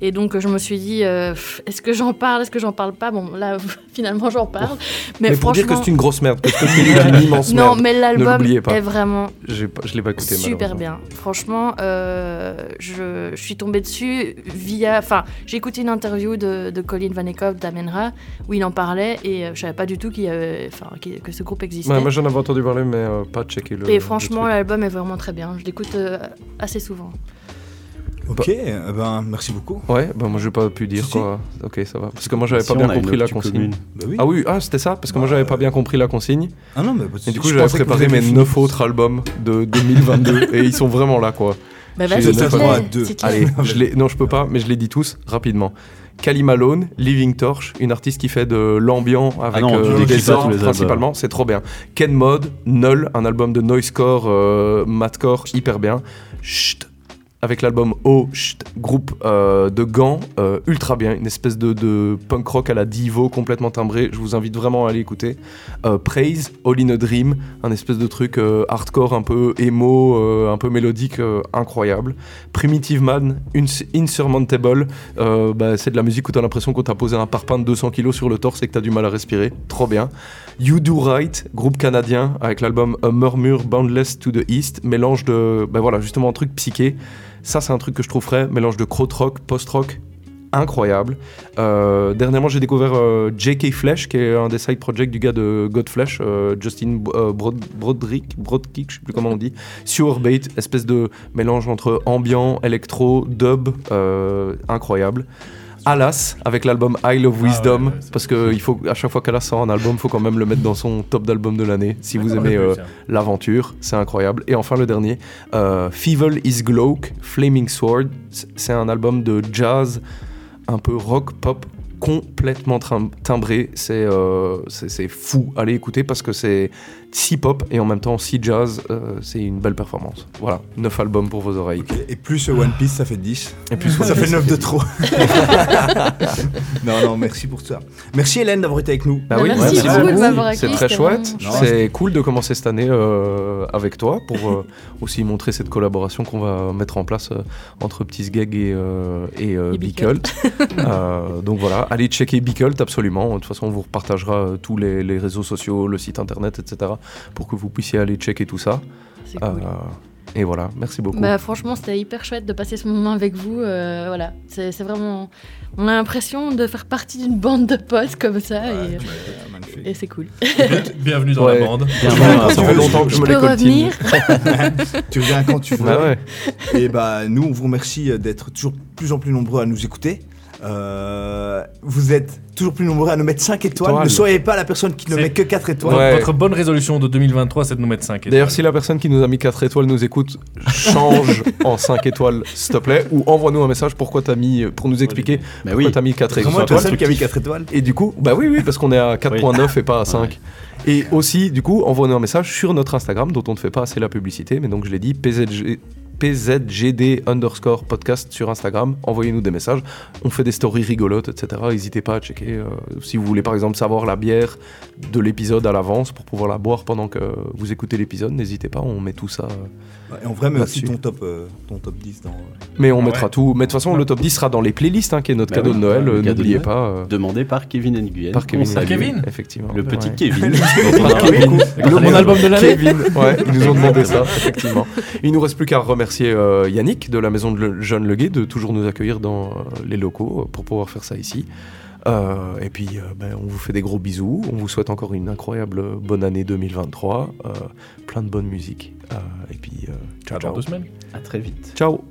S2: et donc je me suis dit euh, est-ce que j'en parle est-ce que j'en parle pas? Bon là *laughs* finalement j'en parle mais,
S1: Mais, pour dire que
S2: franchement
S1: c'est une grosse merde, parce que Scott Kelly est une *laughs* immense
S2: non
S1: merde.
S2: mais
S1: Ne
S2: l'album est vraiment
S1: J'ai pas- je l'ai pas écouté
S2: Super bien. Franchement, euh, je, je suis tombée dessus via. Enfin, j'ai écouté une interview de, de Colin Vanekov d'Amenra où il en parlait et je savais pas du tout qu'il y avait, enfin, que ce groupe existait.
S1: Ouais, moi j'en avais entendu parler, mais pas checké le.
S2: et franchement, l'album est vraiment très bien. Je l'écoute euh, assez souvent.
S4: Ok, eh ben merci beaucoup.
S1: Ouais, bah moi j'ai pas pu dire
S4: Si, si.
S1: quoi. Ok, ça va. Parce que moi j'avais
S3: Si,
S1: pas bien compris la consigne.
S4: Bah oui.
S1: Ah oui, ah c'était ça, parce que moi j'avais pas bien compris la consigne.
S4: Ah non mais
S1: Et du coup
S4: je
S1: j'avais préparé mes
S4: fini.
S1: 9 autres albums de 2022 *laughs* et ils sont vraiment là quoi.
S2: Bah, vas-y,
S4: albums à deux.
S1: Allez, je *laughs* les... non je peux pas, mais je les dis tous rapidement. Kali Malone, Living Torch, une artiste qui fait de l'ambiant avec
S3: non, tu
S1: euh, des principalement, c'est trop bien. Ken Mod, Null, un album de noisecore, euh, mathcore, hyper bien. Chut, avec l'album Oh, chut, groupe euh, de gants, euh, ultra bien, une espèce de, punk rock à la Divo complètement timbré. Je vous invite vraiment à aller écouter. Euh, Praise, All in a Dream, un espèce de truc euh, hardcore un peu emo, un peu mélodique, incroyable. Primitive Man, Ins- Insurmountable, bah, c'est de la musique où t'as l'impression qu'on t'a posé un parpaing de 200 kilos sur le torse et que t'as du mal à respirer. Trop bien. You Do Right, groupe canadien, avec l'album A Murmur Boundless to the East, mélange de, ben voilà, justement un truc psyché. Ça, c'est un truc que je trouve frais, mélange de krautrock, post-rock, incroyable. Euh, dernièrement, j'ai découvert euh, J.K. Flesh, qui est un des side projects du gars de Godflesh, euh, Justin Brod- Broderick, Brodkick, je sais plus comment on dit. Sewer Bait, espèce de mélange entre ambiant, électro, dub, incroyable. Alas, avec l'album Isle of Wisdom, parce que il faut, à chaque fois qu'Alas sort un album, il faut quand même le mettre dans son top d'album de l'année. Si vous aimez euh, l'aventure, c'est incroyable. Et enfin le dernier, euh, Feeble is Glauque, Flaming Sword, c'est un album de jazz un peu rock pop complètement timbré. C'est euh, c'est c'est fou. Allez écouter parce que c'est si pop et en même temps si jazz. euh, c'est une belle performance. Voilà, 9 albums pour vos oreilles.
S4: Et plus euh, One Piece, ça fait 10.
S1: Et plus One
S4: ça fait
S1: Piece,
S4: 9
S1: ça
S4: de trop. *laughs* non, non, merci pour ça. Merci Hélène d'avoir été avec nous.
S1: Bah oui,
S2: Merci
S1: merci
S2: beaucoup de m'avoir accueilli,
S1: C'est très chouette. C'est cool de commencer cette année euh, avec toi pour euh, aussi montrer cette collaboration qu'on va mettre en place euh, entre Petits Gag et, euh, et, euh,
S2: Et
S1: Bicult. Euh, donc voilà, allez checker Bicult absolument. De toute façon, on vous repartagera euh, tous les, les réseaux sociaux, le site internet, etc. pour que vous puissiez aller checker tout ça.
S2: C'est cool.
S1: Euh, et voilà, merci beaucoup.
S2: Bah, franchement, c'était hyper chouette de passer ce moment avec vous. euh, voilà, c'est c'est vraiment. On a l'impression de faire partie d'une bande de potes comme ça. et et c'est cool.
S11: Bienvenue *laughs* dans
S1: Ouais.
S11: la bande.
S1: Bienvenue, ça fait longtemps que je
S2: Je
S1: me
S2: peux revenir *laughs*
S4: tu reviens quand tu veux.
S1: Bah ouais.
S4: Et bah nous, on vous remercie d'être toujours plus en plus nombreux à nous écouter. Euh, vous êtes toujours plus nombreux à nous mettre 5 étoiles.
S1: Étoiles.
S4: Ne soyez pas la personne qui ne met que 4 étoiles.
S1: Ouais.
S11: Votre bonne résolution de 2023, c'est de nous mettre 5 étoiles.
S1: D'ailleurs, si la personne qui nous a mis 4 étoiles nous écoute, change *laughs* en 5 étoiles, s'il te plaît, ou envoie-nous un message pourquoi t'as mis, pour nous expliquer
S3: Bah
S1: pourquoi
S3: oui.
S1: t'as mis 4
S4: Vraiment,
S1: étoiles.
S4: la personne qui a mis 4 étoiles.
S1: Et du coup, bah oui, oui, parce qu'on est à 4.9 et pas à 5. Et aussi, du coup, envoie-nous un message sur notre Instagram, dont on ne fait pas assez la publicité, mais donc je l'ai dit, PZG, PZGD underscore podcast sur Instagram. Envoyez-nous des messages. On fait des stories rigolotes, etc. N'hésitez pas à checker. euh, si vous voulez, par exemple, savoir la bière de l'épisode à l'avance pour pouvoir la boire pendant que vous écoutez l'épisode, n'hésitez pas. On met tout ça. euh,
S4: Et en vrai, mais aussi
S1: Là-dessus.
S4: ton top, euh, ton top 10 dans.
S1: Mais on
S11: Ah
S1: mettra
S11: ouais.
S1: tout. Mais de toute façon, le top 10 sera dans les playlists, hein, qui est notre
S3: Bah
S1: cadeau
S3: oui,
S1: de Noël.
S3: le
S1: euh,
S3: cadeau de
S1: N'oubliez
S3: Noël.
S1: pas. euh,
S3: Demandé par Kevin Nguyen.
S1: Par Kevin.
S3: Salue.
S11: Kevin
S1: Effectivement.
S3: Le
S1: Ouais. *laughs*
S3: petit Kevin.
S1: Par
S3: Par
S1: Kevin.
S11: Le mon album de l'année
S1: Kevin, *laughs* ouais, ils nous ont demandé ça, effectivement. Il nous reste plus qu'à remercier euh, Yannick de la maison de Le- Jeanne Leguet de toujours nous accueillir dans euh, les locaux euh, pour pouvoir faire ça ici. Euh, et puis, euh, ben, on vous fait des gros bisous. On vous souhaite encore une incroyable bonne année 2023. euh, plein de bonne musique. Euh, et puis, euh, ciao,
S11: Dans
S1: ciao.
S11: deux semaines.
S3: À très vite.
S1: Ciao.